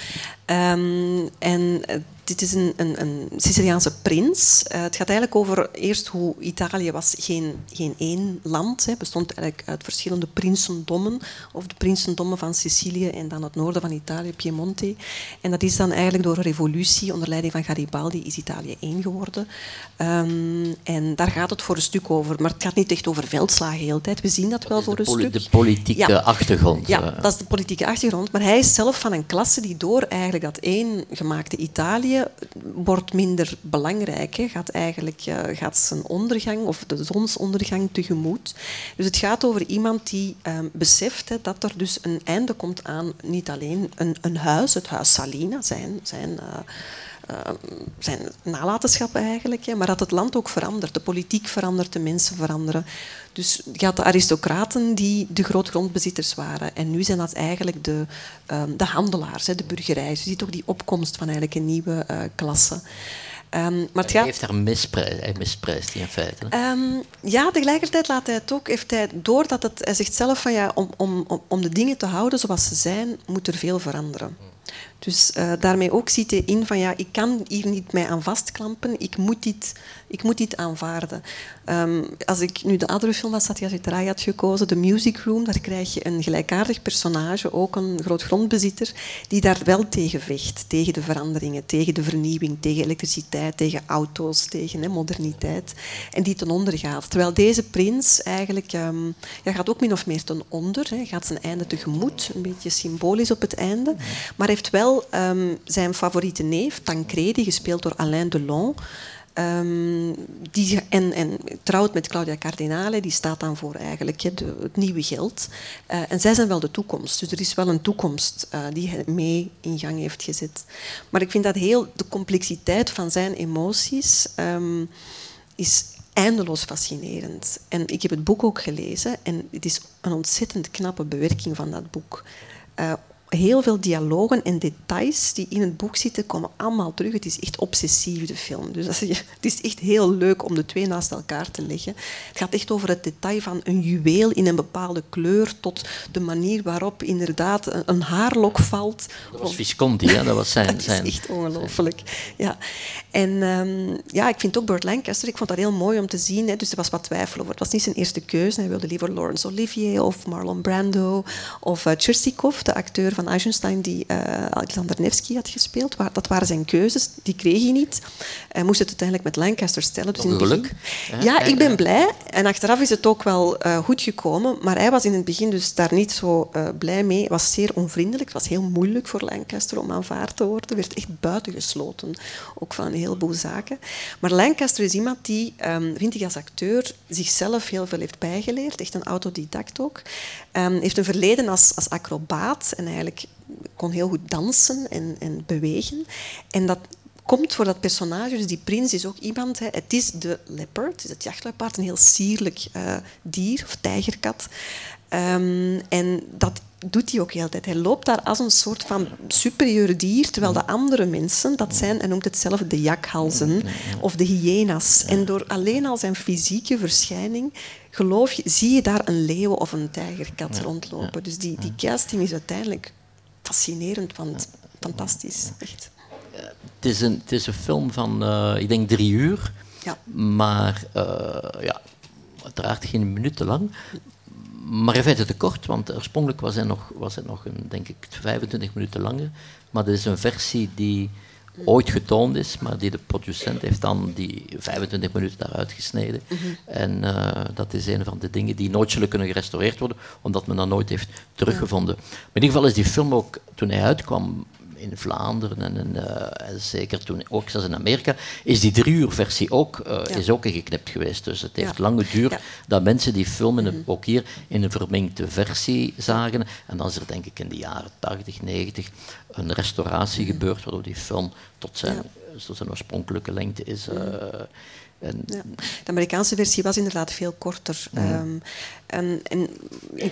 Um, en dit is een, een, een Siciliaanse prins. Uh, het gaat eigenlijk over eerst hoe Italië was geen, geen één land. Het bestond eigenlijk uit verschillende prinsendommen. Of de prinsendommen van Sicilië en dan het noorden van Italië, Piemonte. En dat is dan eigenlijk door een revolutie onder leiding van Garibaldi is Italië één geworden. Um, en daar gaat het voor een stuk over. Maar het gaat niet echt over veldslagen de hele tijd. We zien dat, wel voor een stuk. De politieke ja. achtergrond. Ja, dat is de politieke achtergrond. Maar hij is zelf van een klasse die door eigenlijk dat één gemaakte Italië wordt minder belangrijk. Hè. Gaat eigenlijk uh, gaat zijn ondergang of de zonsondergang tegemoet. Dus het gaat over iemand die uh, beseft hè, dat er dus een einde komt aan niet alleen een, een huis, het huis Salina, zijn, zijn uh, zijn eigenlijk, maar dat het land ook verandert. De politiek verandert, de mensen veranderen. Dus je had de aristocraten die de grootgrondbezitters waren. En nu zijn dat eigenlijk de, um, de handelaars, de burgerij. Dus je ziet ook die opkomst van eigenlijk een nieuwe uh, klasse. Um, maar. Hij heeft daar misprijs, hij misprijst in feite. Um, ja, tegelijkertijd laat hij het ook, heeft hij door dat het, hij zegt zelf van ja, om, om, om de dingen te houden zoals ze zijn, moet er veel veranderen. Dus uh, daarmee ook ziet hij in van ja, ik kan hier niet mij aan vastklampen, ik moet dit, ik moet dit aanvaarden. Um, als ik nu de andere film van Rai had gekozen, The Music Room, daar krijg je een gelijkaardig personage, ook een groot grondbezitter, die daar wel tegen vecht. Tegen de veranderingen, tegen de vernieuwing, tegen elektriciteit, tegen auto's, tegen moderniteit. En die ten onder gaat. Terwijl deze prins eigenlijk um, ja, gaat ook min of meer ten onder, hè, gaat zijn einde tegemoet, een beetje symbolisch op het einde, maar heeft wel um, zijn favoriete neef, Tancredi, gespeeld door Alain Delon, Um, die, en, en, trouwt met Claudia Cardinale, die staat dan voor eigenlijk het nieuwe geld. Uh, en zij zijn wel de toekomst. Dus er is wel een toekomst uh, die hij mee in gang heeft gezet. Maar ik vind dat heel de complexiteit van zijn emoties um, is eindeloos fascinerend. En ik heb het boek ook gelezen en het is een ontzettend knappe bewerking van dat boek. Uh, heel veel dialogen en details die in het boek zitten, komen allemaal terug. Het is echt obsessief, de film. Dus het is echt heel leuk om de twee naast elkaar te leggen. Het gaat echt over het detail van een juweel in een bepaalde kleur tot de manier waarop inderdaad een haarlok valt. Dat was Visconti, hè? dat was zijn... [laughs] dat zijn, is echt ongelooflijk. Ja. En um, ja, ik vind ook Burt Lancaster, ik vond dat heel mooi om te zien. Hè. Dus er was wat twijfel over. Het was niet zijn eerste keuze. Hij wilde liever Laurence Olivier of Marlon Brando of uh, de acteur van Eisenstein die uh, Alexander Nevsky had gespeeld. Dat waren zijn keuzes, die kreeg hij niet. Hij moest het uiteindelijk met Lancaster stellen. Dus in geluk. Ja, ik ben blij. En achteraf is het ook wel uh, goed gekomen. Maar hij was in het begin dus daar niet zo uh, blij mee. Hij was zeer onvriendelijk. Het was heel moeilijk voor Lancaster om aanvaard te worden. Hij werd echt buitengesloten, ook van een heleboel zaken. Maar Lancaster is iemand die, um, vind ik als acteur, zichzelf heel veel heeft bijgeleerd. Echt een autodidact ook. Um, heeft een verleden als, als acrobaat en eigenlijk kon heel goed dansen en, en bewegen. En dat komt voor dat personage, dus die prins is ook iemand, hè, het is de leopard, het is het jachtluipaard, een heel sierlijk uh, dier of tijgerkat. Um, en dat doet hij ook heel tijd. Hij loopt daar als een soort van superieur dier, terwijl de andere mensen, dat zijn, hij noemt het zelf de jakhalzen of de hyena's. En door alleen al zijn fysieke verschijning geloof je, zie je daar een leeuw of een tijgerkat rondlopen. Dus die, die casting is uiteindelijk fascinerend, want fantastisch. Echt. Het is een, het is een film van, uh, ik denk, drie uur. Ja. Maar uh, ja, uiteraard geen minuut te lang. Maar in feite te kort, want oorspronkelijk was hij nog, was hij nog een, denk ik, 25 minuten langer. Maar dit is een versie die ooit getoond is, maar die de producent heeft dan die 25 minuten daaruit gesneden. Mm -hmm. En uh, dat is een van de dingen die nooit zullen kunnen gerestaureerd worden, omdat men dat nooit heeft teruggevonden. Ja. Maar in ieder geval is die film ook, toen hij uitkwam, in Vlaanderen en, in, uh, zeker toen ook zelfs in Amerika, is die drie uur versie ook, uh, ja. is ook ingeknipt geweest. Dus het heeft ja. lang geduurd ja. dat mensen die film in een, ook hier in een vermengde versie zagen. En dan is er denk ik in de jaren 80, 90 een restauratie mm. gebeurd, waardoor die film tot zijn, tot zijn oorspronkelijke lengte is. Uh, en ja. De Amerikaanse versie was inderdaad veel korter. Mm. Um, en, en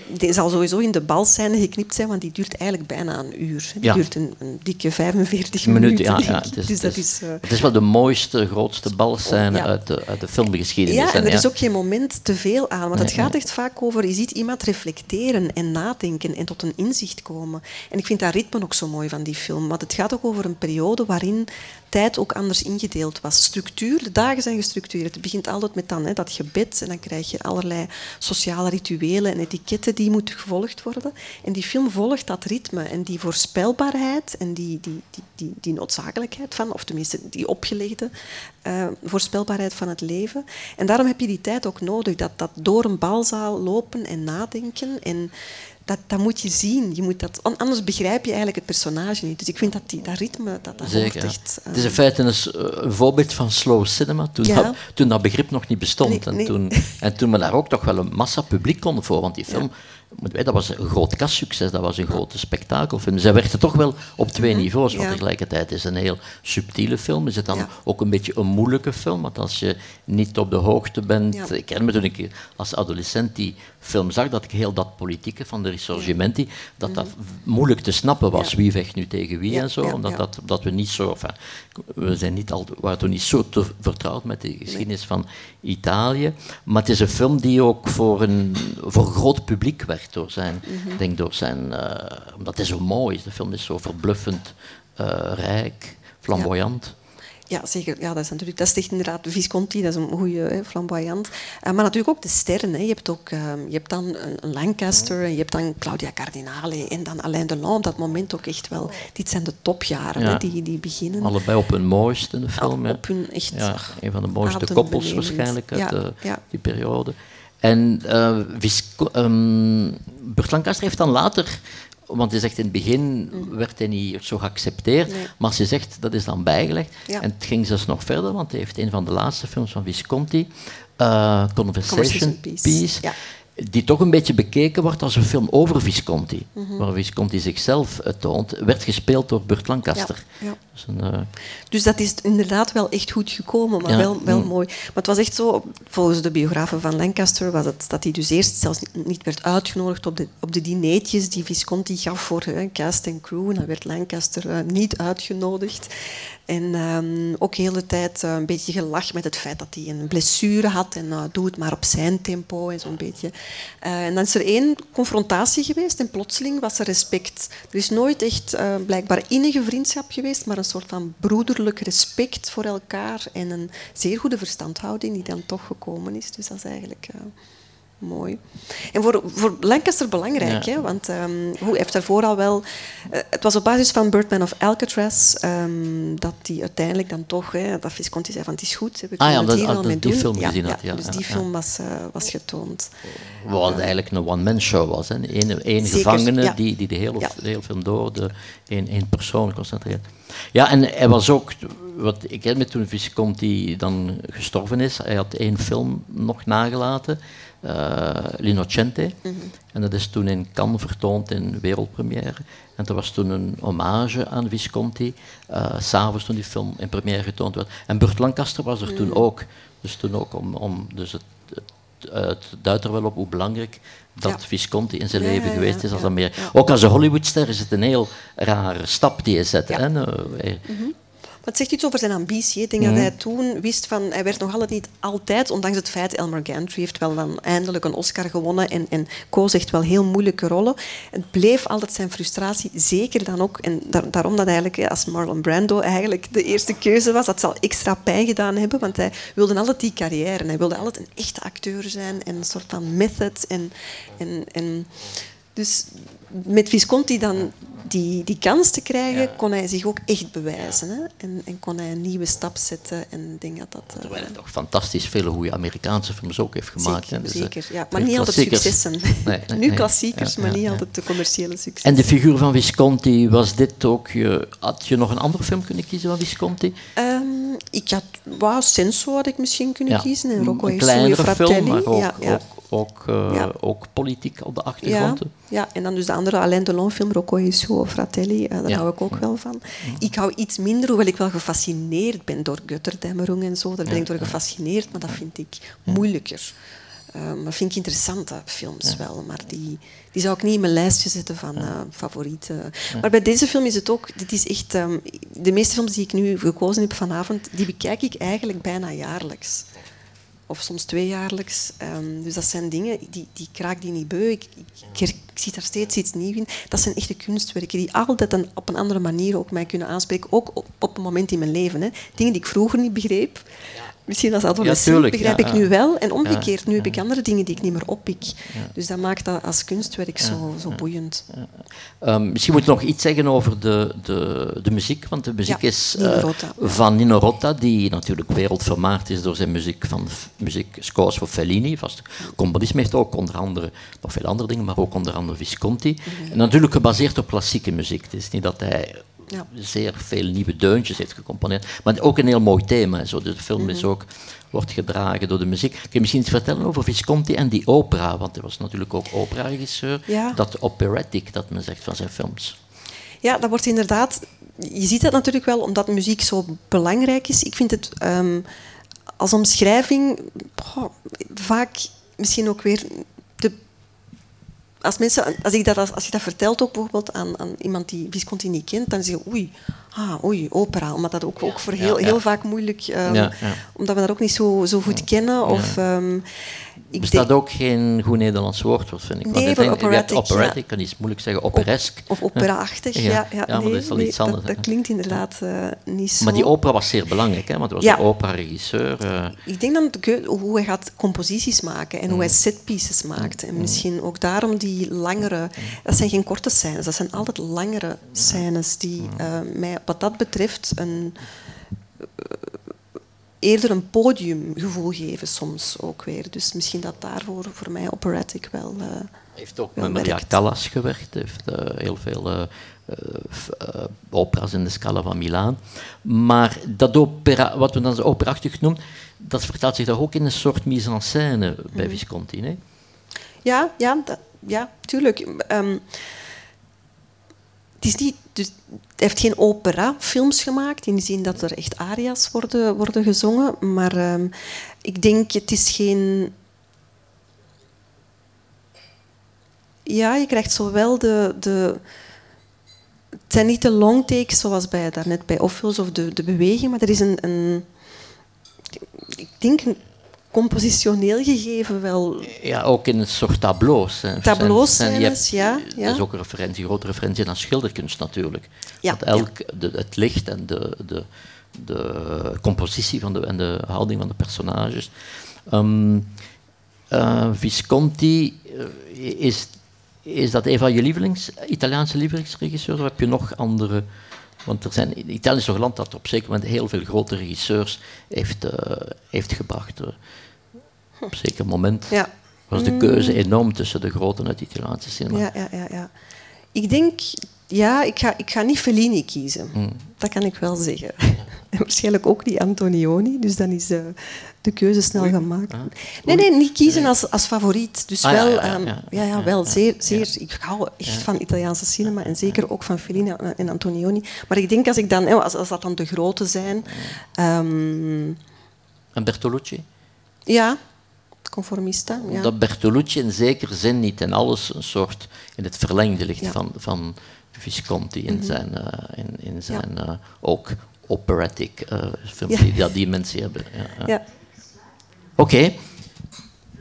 die zal sowieso in de balscène geknipt zijn, want die duurt eigenlijk bijna een uur. Die ja. duurt een, een, dikke 45 minuten. minuten ja, ja. [laughs] Het, is, dus dat is, uh... het is wel de mooiste, grootste balscène uit, de, uit de filmgeschiedenis. Ja, en er is ook geen moment te veel aan, want het gaat echt vaak over, je ziet iemand reflecteren en nadenken en tot een inzicht komen. En ik vind dat ritme ook zo mooi van die film, want het gaat ook over een periode waarin tijd ook anders ingedeeld was. Structuur, de dagen zijn gestructureerd. Het begint altijd met dan, hè, dat gebed en dan krijg je allerlei sociale rituelen en etiketten die moeten gevolgd worden. En die film volgt dat ritme en die voorspelbaarheid en die, die, die, die, die noodzakelijkheid van, of tenminste die opgelegde uh, voorspelbaarheid van het leven. En daarom heb je die tijd ook nodig, dat, dat door een balzaal lopen en nadenken en dat, dat moet je zien. Je moet dat, anders begrijp je eigenlijk het personage niet. Dus ik vind dat die, dat ritme, dat, dat Zeker, echt... Het is in feite een, een, voorbeeld van slow cinema, toen, ja. dat, toen dat begrip nog niet bestond. Nee, en, nee. Toen, en toen men daar ook toch wel een massa publiek kon voor, want die film... Ja. Dat was een groot kastsucces, dat was een grote spektakelfilm. Zij werkte toch wel op twee Mhm. niveaus, want tegelijkertijd is het een heel subtiele film. Is het dan ook een beetje een moeilijke film? Want als je niet op de hoogte bent... Ik herinner me toen ik als adolescent die film zag, dat ik heel dat politieke van de Risorgimenti, dat dat moeilijk te snappen was. Wie vecht nu tegen wie en zo, omdat dat, dat we niet zo... Enfin, we zijn niet al, waren toen niet zo te vertrouwd met de geschiedenis nee. van Italië. Maar het is een film die ook voor een, voor een groot publiek echt door zijn, denk door zijn, eh, omdat hij zo mooi is. De film is zo verbluffend eh, rijk, flamboyant. Ja, zeker. Ja, dat is natuurlijk, dat is echt inderdaad Visconti, dat is een goede flamboyant. Uh, maar natuurlijk ook de sterren. Hè. Je hebt ook, uh, je hebt dan een Lancaster, en je hebt dan Claudia Cardinale en dan Alain Delon. Op dat moment ook echt wel. Dit zijn de topjaren Ja. hè, die, die beginnen. Allebei op hun mooiste in de film. Op hun echt ja, een van de mooiste koppels waarschijnlijk uit Ja, eh, ja. die periode. En eh Visco- ehm, Burt Lancaster heeft dan later, want hij zegt in het begin werd hij niet zo geaccepteerd. Nee. maar ze zegt dat is dan bijgelegd. Ja. En het ging zelfs nog verder, want hij heeft een van de laatste films van Visconti, eh, Conversation, Conversation Piece, Piece, ja. die toch een beetje bekeken wordt als een film over Visconti, Mhm. waar Visconti zichzelf eh, toont, werd gespeeld door Burt Lancaster. Ja. Dus een, eh, Dus dat is inderdaad wel echt goed gekomen, maar Ja, wel, wel mm. mooi. Maar het was echt zo, volgens de biografen van Lancaster, was het dat hij dus eerst zelfs niet werd uitgenodigd op de, op de dineetjes die Visconti gaf voor hè, cast en crew. En dan werd Lancaster eh, niet uitgenodigd. En ehm, ook de tijd eh, een beetje gelach met het feit dat hij een blessure had en doe het maar op zijn tempo en zo'n beetje. En dan is er één confrontatie geweest en plotseling was er respect. Er is nooit echt blijkbaar innige vriendschap geweest, maar een soort van broederlijk respect voor elkaar en een zeer goede verstandhouding die dan toch gekomen is. Dus dat is eigenlijk eh, mooi. En voor, voor Lancaster belangrijk, Ja. hè, want ehm, hoe hij heeft daarvoor al wel... eh, het was op basis van Birdman of Alcatraz ehm, dat hij uiteindelijk dan toch... Hè, dat Visconti zei van het is goed, we Ah kunnen ja, het dat- hier ah, mee die doen. film ja, gezien had, ja, dus ja, die film was, eh, was getoond. Wat eigenlijk een one-man show was. Eén, één gevangene die, die de, hele, Ja. de hele film door de één, één persoon concentreert. Ja, en hij was ook, wat ik ken me toen Visconti dan gestorven is, hij had één film nog nagelaten, eh L'Innocente. Mhm. En dat is toen in Cannes vertoond in wereldpremière. En dat was toen een hommage aan Visconti, eh, s'avonds toen die film in première getoond werd. En Burt Lancaster was er Mhm. toen ook. Dus toen ook om, om dus het, het, duidt er wel op hoe belangrijk dat Ja. Visconti in zijn Ja, leven geweest is. Als ja. Ook als een Hollywoodster is het een heel rare stap die hij zet. Hè? Nou, hij- Maar het zegt iets over zijn ambitie. Ik denk dat hij toen wist van... Hij werd nog altijd niet altijd, ondanks het feit... Elmer Gantry heeft wel dan eindelijk een Oscar gewonnen en, en koos echt wel heel moeilijke rollen. Het bleef altijd zijn frustratie, zeker dan ook... En daar- daarom dat eigenlijk als Marlon Brando eigenlijk de eerste keuze was, dat zal extra pijn gedaan hebben, want hij wilde altijd die carrière. Hij wilde altijd een echte acteur zijn en een soort van method. En, en, en dus met Visconti dan die, die kans te krijgen, kon hij zich ook echt bewijzen. Hè? En, en kon hij een nieuwe stap zetten. En denk dat dat... Terwijl hij toch fantastisch vele goede Amerikaanse films ook heeft gemaakt. zeker, Dus, eh, zeker. Ja, maar veel niet altijd successen. Nee, nee, [laughs] nu klassiekers, maar niet altijd de commerciële succes. En de figuur van Visconti, was dit ook je, had je nog een andere film kunnen kiezen van Visconti? Ehm, ik had... Wauw, Senso had ik misschien kunnen kiezen. En Rocco een kleinere film, maar ook, ja, ja. ook, ook, eh, Ja. ook politiek op de Ja, achtergrond. ja, en dan dus de andere Alain Delon film, Rocco e Suo Fratelli, eh, daar Ja. hou ik ook wel van. Ik hou iets minder, hoewel ik wel gefascineerd ben door Götterdämmerung en zo. Daar ben ik door gefascineerd, maar dat vind ik moeilijker. Eh, maar vind ik interessante films wel, maar die, die zou ik niet in mijn lijstje zetten van eh, favorieten. Maar bij deze film is het ook, dit is echt, ehm, de meeste films die ik nu gekozen heb vanavond, die bekijk ik eigenlijk bijna jaarlijks of soms tweejaarlijks. Ehm, dus dat zijn dingen, die, die kraak die niet beu. Ik, ik, ik, zie daar steeds iets nieuws in. Dat zijn echte kunstwerken die altijd op een andere manier ook mij kunnen aanspreken. Ook op, op een moment in mijn leven. Hè. Dingen die ik vroeger niet begreep. Misschien als adolescent tuurlijk, begrijp ja, ik ja. nu wel. En omgekeerd, nu heb ik andere dingen die ik niet meer oppik. Dus dat maakt dat als kunstwerk zo, zo boeiend. Ehm, misschien moet ik nog iets zeggen over de, de, de muziek, want de muziek Ja, is Nino eh, van Nino Rota, die natuurlijk wereldvermaard is door zijn muziek van muziek scores voor Fellini, vast componist, heeft ook onder andere nog veel andere dingen, maar ook onder andere Visconti. Mhm. En natuurlijk gebaseerd op klassieke muziek. Het is niet dat hij Ja. zeer veel nieuwe deuntjes heeft gecomponeerd, maar ook een heel mooi thema. Zo. De film is Mhm. ook, wordt gedragen door de muziek. Kun je misschien iets vertellen over Visconti en die opera? Want hij was natuurlijk ook operaregisseur. Ja. Dat operatic, dat men zegt van zijn films. Ja, dat wordt inderdaad. Je ziet dat natuurlijk wel omdat muziek zo belangrijk is. Ik vind het ehm, als omschrijving vaak misschien ook weer. Als, mensen, als, ik dat, als, als je dat vertelt ook bijvoorbeeld aan, aan iemand die Visconti niet kent, dan zeg je oei, Ah, oei, opera. Omdat dat ook, ook voor heel, heel vaak moeilijk... Um, ja, omdat we dat ook niet zo, zo goed kennen. Of, um, er bestaat ook geen goed Nederlands woord voor, vind ik. Nee, voor operatic. operatic, ja. kan iets moeilijk zeggen, operesk. Of, operaachtig, ja. Ja, ja, maar dat is al iets anders. Dat, dat klinkt inderdaad uh, niet zo. Maar die opera was zeer belangrijk, hè, want hij was een opera-regisseur. Uh. Ik denk dan hoe hij gaat composities maken en hoe hij mm. setpieces maakt. En mm. misschien ook daarom die langere... Dat zijn geen korte scènes, dat zijn altijd langere scènes die uh, mij wat dat betreft een eerder een podiumgevoel geven soms ook weer. Dus misschien dat daarvoor voor mij operatic wel. Uh, heeft ook met Maria Callas gewerkt, heeft uh, heel veel uh, operas in de Scala van Milaan. Maar dat opera, wat we dan operaachtig noemen, dat vertaalt zich toch ook in een soort mise en scène bij mhm. Visconti, nee? Ja, ja, dat, ja tuurlijk. Um, het is niet, dus, heeft geen opera-films gemaakt, in de zin dat er echt aria's worden, worden gezongen. Maar um, ik denk, het is geen... Ja, je krijgt zowel de... de het zijn niet de long takes zoals bij, daarnet bij Ophuls of de, de beweging, maar er is een, een ik denk een compositioneel gegeven wel... Ja, ook in een soort tableaus. Tableaus, en, ja, ja. Dat is ook een referentie, grote referentie aan schilderkunst natuurlijk. Ja, dat elk, de, het licht en de, de, de compositie van de, en de houding van de personages. Um, uh, Visconti uh, is, is dat een van je lievelings, Italiaanse lievelingsregisseurs of heb je nog andere... Want er zijn, Italië is toch een land dat op zeker moment heel veel grote regisseurs heeft, uh, heeft gebracht op een zeker moment ja. was de keuze mm. enorm tussen de grote uit het Italiaanse cinema. Ja, ja, ja, ja. Ik denk, ja, ik ga, ik ga niet Fellini kiezen. Mm. Dat kan ik wel zeggen. [laughs] En waarschijnlijk ook niet Antonioni, dus dan is de, de keuze snel gemaakt. Ah. Nee, nee, niet kiezen als, als favoriet. Dus ah, wel, ja, ja, ja, ja, ja wel zeer, zeer, ik hou echt van Italiaanse cinema en zeker ook van Fellini en Antonioni. Maar ik denk als, ik dan, als, als dat dan de grote zijn... Um, en Bertolucci? Ja, conformista. Ja. Dat Bertolucci in zekere zin niet en alles een soort in het verlengde ligt van, van Visconti in mhm. zijn, uh, in, in zijn uh, ook operatic uh, films die dat die mensen hebben. Ja. Oké, okay.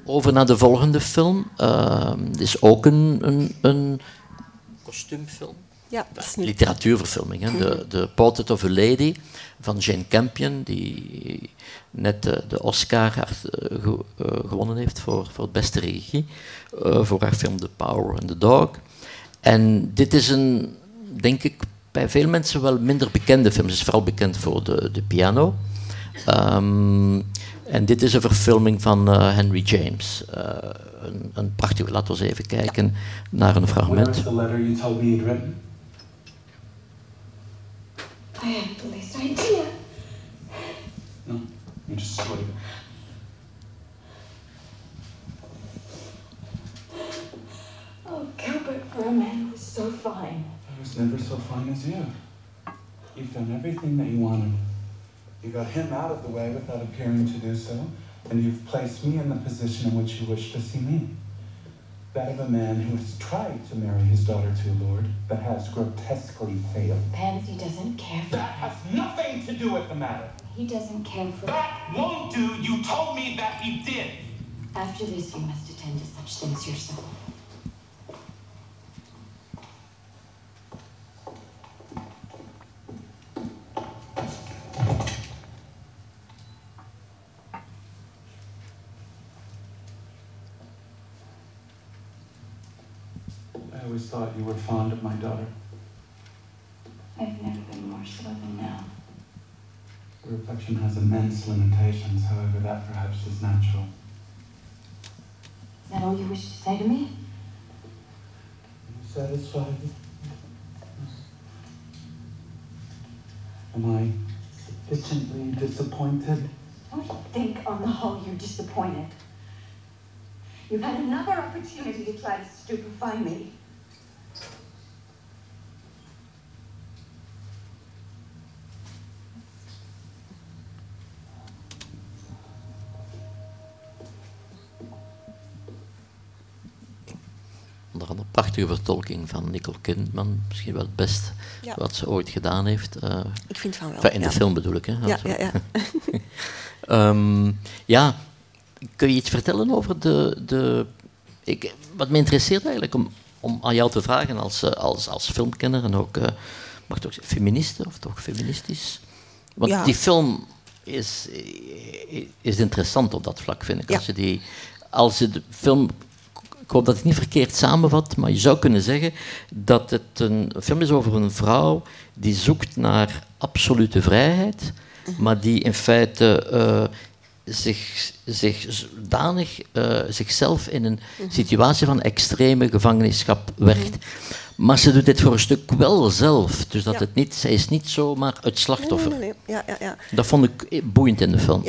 over naar de volgende film. het is ook een, een, een kostuumfilm. Ja, Literatuurverfilming. Hè? De, de Portrait of a Lady van Jane Campion, die net de, de Oscar uh, gewonnen heeft voor, voor het beste regie, uh, voor haar film The Power and the Dog. En dit is een, denk ik, bij veel mensen wel minder bekende film. Ze is vooral bekend voor de, de piano. Um, en dit is een verfilming van uh, Henry James. Uh, een, een prachtig, laten we eens even kijken ja. naar een fragment. I haven't the least idea. No, you just sleep. Oh, Gilbert, for a man who is so fine. I was never so fine as you. You've done everything that you wanted. You got him out of the way without appearing to do so, and you've placed me in the position in which you wish to see me that of a man who has tried to marry his daughter to a lord, but has grotesquely failed. Pansy doesn't care for That has nothing to do with the matter. He doesn't care for That won't do. You told me that he did. After this, you must attend to such things yourself. Thought you were fond of my daughter. I've never been more so than now. Your affection has immense limitations, however, that perhaps is natural. Is that all you wish to say to me? Are you satisfied? Am I sufficiently disappointed? Don't think on the whole you're disappointed. You've had another opportunity to try to stupefy me. Prachtige vertolking van Nicole Kidman. Misschien wel het beste Ja. wat ze ooit gedaan heeft. Eh, Ik vind van wel. enfin, in ja. de film bedoel ik. Hè, Ja, ja, ja. [laughs] Ehm, ja, kun je iets vertellen over de... de ik, wat me interesseert eigenlijk om, om aan jou te vragen als, eh, als, als filmkenner en ook, eh, mag toch feministe of toch feministisch? Want die film is, is interessant op dat vlak, vind ik. Als je die, als je de film ik hoop dat ik niet verkeerd samenvat, maar je zou kunnen zeggen dat het een film is over een vrouw die zoekt naar absolute vrijheid, maar die in feite eh, zich, zich zodanig eh, zichzelf in een situatie van extreme gevangenschap werkt. Maar ze doet dit voor een stuk wel zelf, dus dat Ja. het niet, zij is niet zomaar het slachtoffer. Nee, nee, nee. Ja, ja, ja. Dat vond ik boeiend in de film.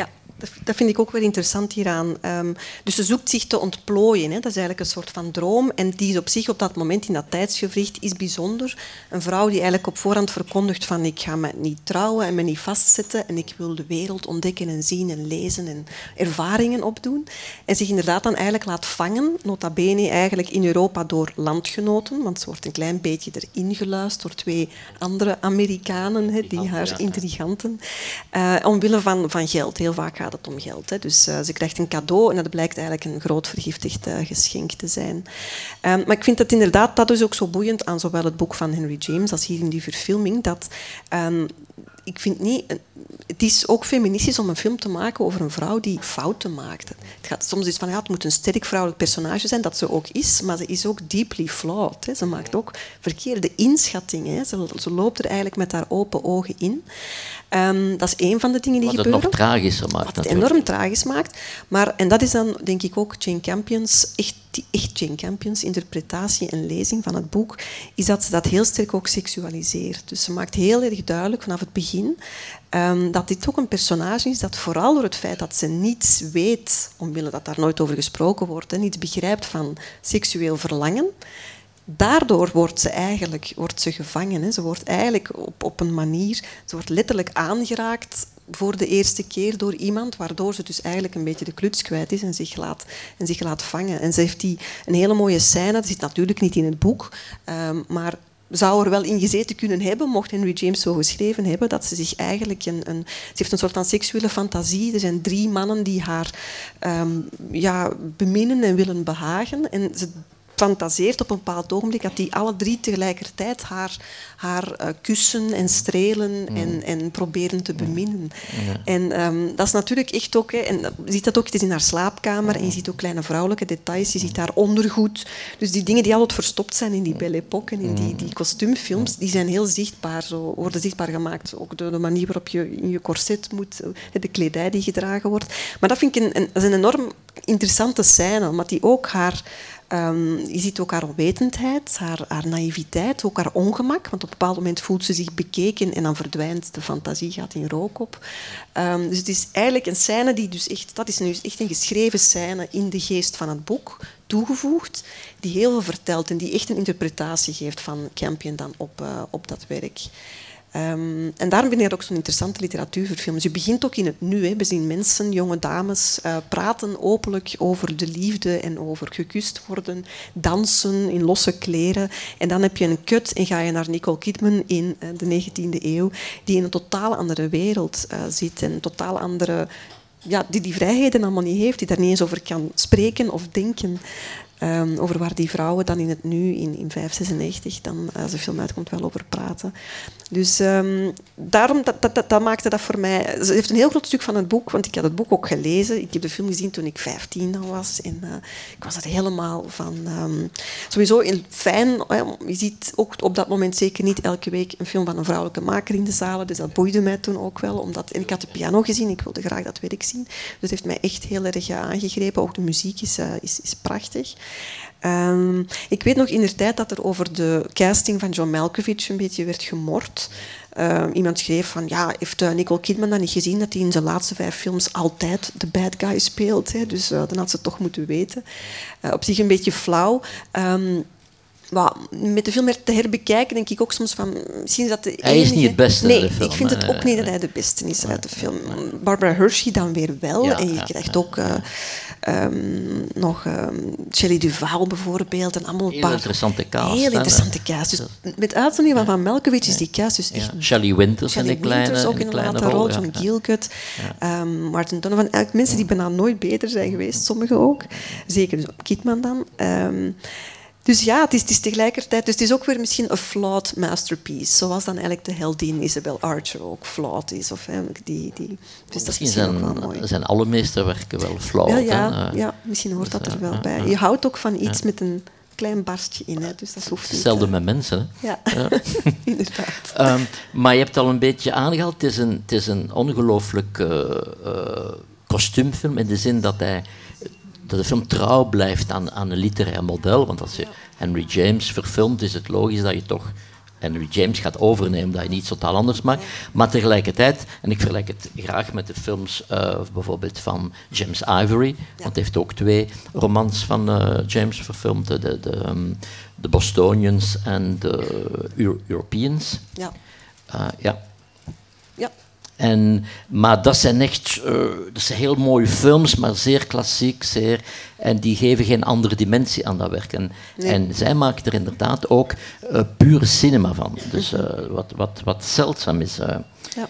Dat vind ik ook wel interessant hieraan. Ehm, dus ze zoekt zich te ontplooien. Hè. Dat is eigenlijk een soort van droom. En die is op zich op dat moment in dat tijdsgevricht is bijzonder. Een vrouw die eigenlijk op voorhand verkondigt van ik ga me niet trouwen en me niet vastzetten en ik wil de wereld ontdekken en zien en lezen en ervaringen opdoen. En zich inderdaad dan eigenlijk laat vangen, nota bene eigenlijk in Europa door landgenoten, want ze wordt een klein beetje erin geluisterd door twee andere Amerikanen, hè, die haar intriganten, eh, omwille van, van geld. Heel vaak gaat het om geld. Hè. Dus eh, ze krijgt een cadeau en dat blijkt eigenlijk een groot vergiftigd eh, geschenk te zijn. Ehm, maar ik vind dat inderdaad, dat is ook zo boeiend aan zowel het boek van Henry James als hier in die verfilming, dat ehm, ik vind niet... Het is ook feministisch om een film te maken over een vrouw die fouten maakt. Het gaat soms is van, ja, het moet een sterk vrouwelijk personage zijn, dat ze ook is, maar ze is ook deeply flawed. Hè. Ze maakt ook verkeerde inschattingen. Hè. Ze, ze loopt er eigenlijk met haar open ogen in. Ehm, dat is één van de dingen die Wat het gebeuren. nog tragischer maakt Wat het natuurlijk. enorm tragisch maakt. Maar, en dat is dan, denk ik, ook Jane Campions, echt, echt Jane Campions interpretatie en lezing van het boek, is dat ze dat heel sterk ook seksualiseert. Dus ze maakt heel erg duidelijk vanaf het begin ehm, dat dit ook een personage is dat vooral door het feit dat ze niets weet, omwille dat daar nooit over gesproken wordt, en niets begrijpt van seksueel verlangen, Daardoor wordt ze eigenlijk wordt ze gevangen. Hè. Ze wordt eigenlijk op, op een manier, ze wordt letterlijk aangeraakt voor de eerste keer door iemand, waardoor ze dus eigenlijk een beetje de kluts kwijt is en zich laat, en zich laat vangen. En ze heeft die, een hele mooie scène, dat zit natuurlijk niet in het boek, ehm, maar zou er wel in gezeten kunnen hebben, mocht Henry James zo geschreven hebben, dat ze zich eigenlijk een, een... Ze heeft een soort van seksuele fantasie. Er zijn drie mannen die haar ehm, ja, beminnen en willen behagen. En ze fantaseert op een bepaald ogenblik dat die alle drie tegelijkertijd haar, haar eh, kussen en strelen en, en proberen te beminnen. En ehm, dat is natuurlijk echt ook... Hè, en je ziet dat ook, het is in haar slaapkamer en je ziet ook kleine vrouwelijke details. Je ziet haar ondergoed. Dus die dingen die altijd verstopt zijn in die Belle Époque en in die, die kostuumfilms, die zijn heel zichtbaar, zo, worden zichtbaar gemaakt. Ook de, de manier waarop je in je corset moet, de kledij die gedragen wordt. Maar dat vind ik een, een, dat is een enorm interessante scène, omdat die ook haar... Ehm, je ziet ook haar onwetendheid, haar, haar naïviteit, ook haar ongemak. Want op een bepaald moment voelt ze zich bekeken en dan verdwijnt de fantasie, gaat in rook op. Ehm, dus het is eigenlijk een scène die dus echt... Dat is nu echt een geschreven scène in de geest van het boek toegevoegd, die heel veel vertelt en die echt een interpretatie geeft van Campion dan op, eh, op dat werk. Ehm, en daarom vind ik dat ook zo'n interessante literatuur voor films. Je begint ook in het nu. Hè. We zien mensen, jonge dames, eh, praten openlijk over de liefde en over gekust worden, dansen in losse kleren. En dan heb je een cut en ga je naar Nicole Kidman in eh, de 19e eeuw, die in een totaal andere wereld eh, zit en een totaal andere... Ja, die die vrijheden allemaal niet heeft, die daar niet eens over kan spreken of denken. Ehm, over waar die vrouwen dan in het nu, in, in 596, dan als de film uitkomt, wel over praten. Dus ehm, daarom, dat, dat, dat, maakte dat voor mij... Ze heeft een heel groot stuk van het boek, want ik had het boek ook gelezen. Ik heb de film gezien toen ik 15 dan was. En uh, ik was er helemaal van... Um, sowieso heel fijn. Je ziet ook op dat moment zeker niet elke week een film van een vrouwelijke maker in de zalen. Dus dat boeide mij toen ook wel. Omdat, en ik had de piano gezien, ik wilde graag dat werk zien. Dus het heeft mij echt heel erg aangegrepen. Ook de muziek is, uh, is, is prachtig. Um, ik weet nog in de tijd dat er over de casting van John Malkovich een beetje werd gemord. Uh, iemand schreef van, ja, heeft uh, Nicole Kidman dan niet gezien dat hij in zijn laatste vijf films altijd de bad guy speelt? Hè? Dus uh, dan had ze het toch moeten weten. op zich een beetje flauw. Um, Wel, met de film te herbekijken denk ik ook soms van... Misschien is dat de Hij is niet het beste Nee, de film, ik vind het ook niet dat hij de beste is uit de film. Barbara Hershey dan weer wel. Ja, en je ja, krijgt ja, ook eh, ehm, nog ehm Shelley Duvall bijvoorbeeld. En allemaal een Heel paar... interessante cast, Heel interessante cast. Dus met uitzondering van Van Melkowitz is die cast dus echt. Shelley Winters in Shelley een kleine, Winters ook in een een kleine later rol. John Gielgud, ehm, Martin Donovan. Eigenlijk mensen die bijna nooit beter zijn geweest, sommigen ook. Zeker dus Kidman dan. Dus ja, het is, het is tegelijkertijd... Dus het is ook weer misschien een flawed masterpiece. Zoals dan eigenlijk de heldin Isabel Archer ook flawed is. Of, hè, die, die, dus dat is Misschien ook wel zijn, zijn alle meesterwerken wel flauw. Wel, hè. ja, Eh, ja, misschien hoort dat er ja, wel ja, bij. ja. Je houdt ook van iets met een klein barstje in, hè, dus dat hoeft niet. Hetzelfde eh, met mensen. Hè. Ja, [laughs] [laughs] inderdaad. Ehm, maar je hebt al een beetje aangehaald, het is een, het is een ongelooflijk eh, eh, kostuumfilm in de zin dat, hij, dat de film trouw blijft aan, aan een literair model. Want als je Henry James verfilmt, is het logisch dat je toch Henry James gaat overnemen, dat je niet totaal anders maakt. Maar tegelijkertijd, en ik vergelijk het graag met de films eh, bijvoorbeeld van James Ivory, want hij heeft ook twee romans van eh, James verfilmd, de, de, de, ehm, de Bostonians en de Eu- Europeans. Ja. Uh, ja. En, maar dat zijn echt eh, dat zijn heel mooie films, maar zeer klassiek. Zeer, en die geven geen andere dimensie aan dat werk. En, en zij maakt er inderdaad ook eh, pure cinema van. Dus eh, wat, wat, wat zeldzaam is. Ja.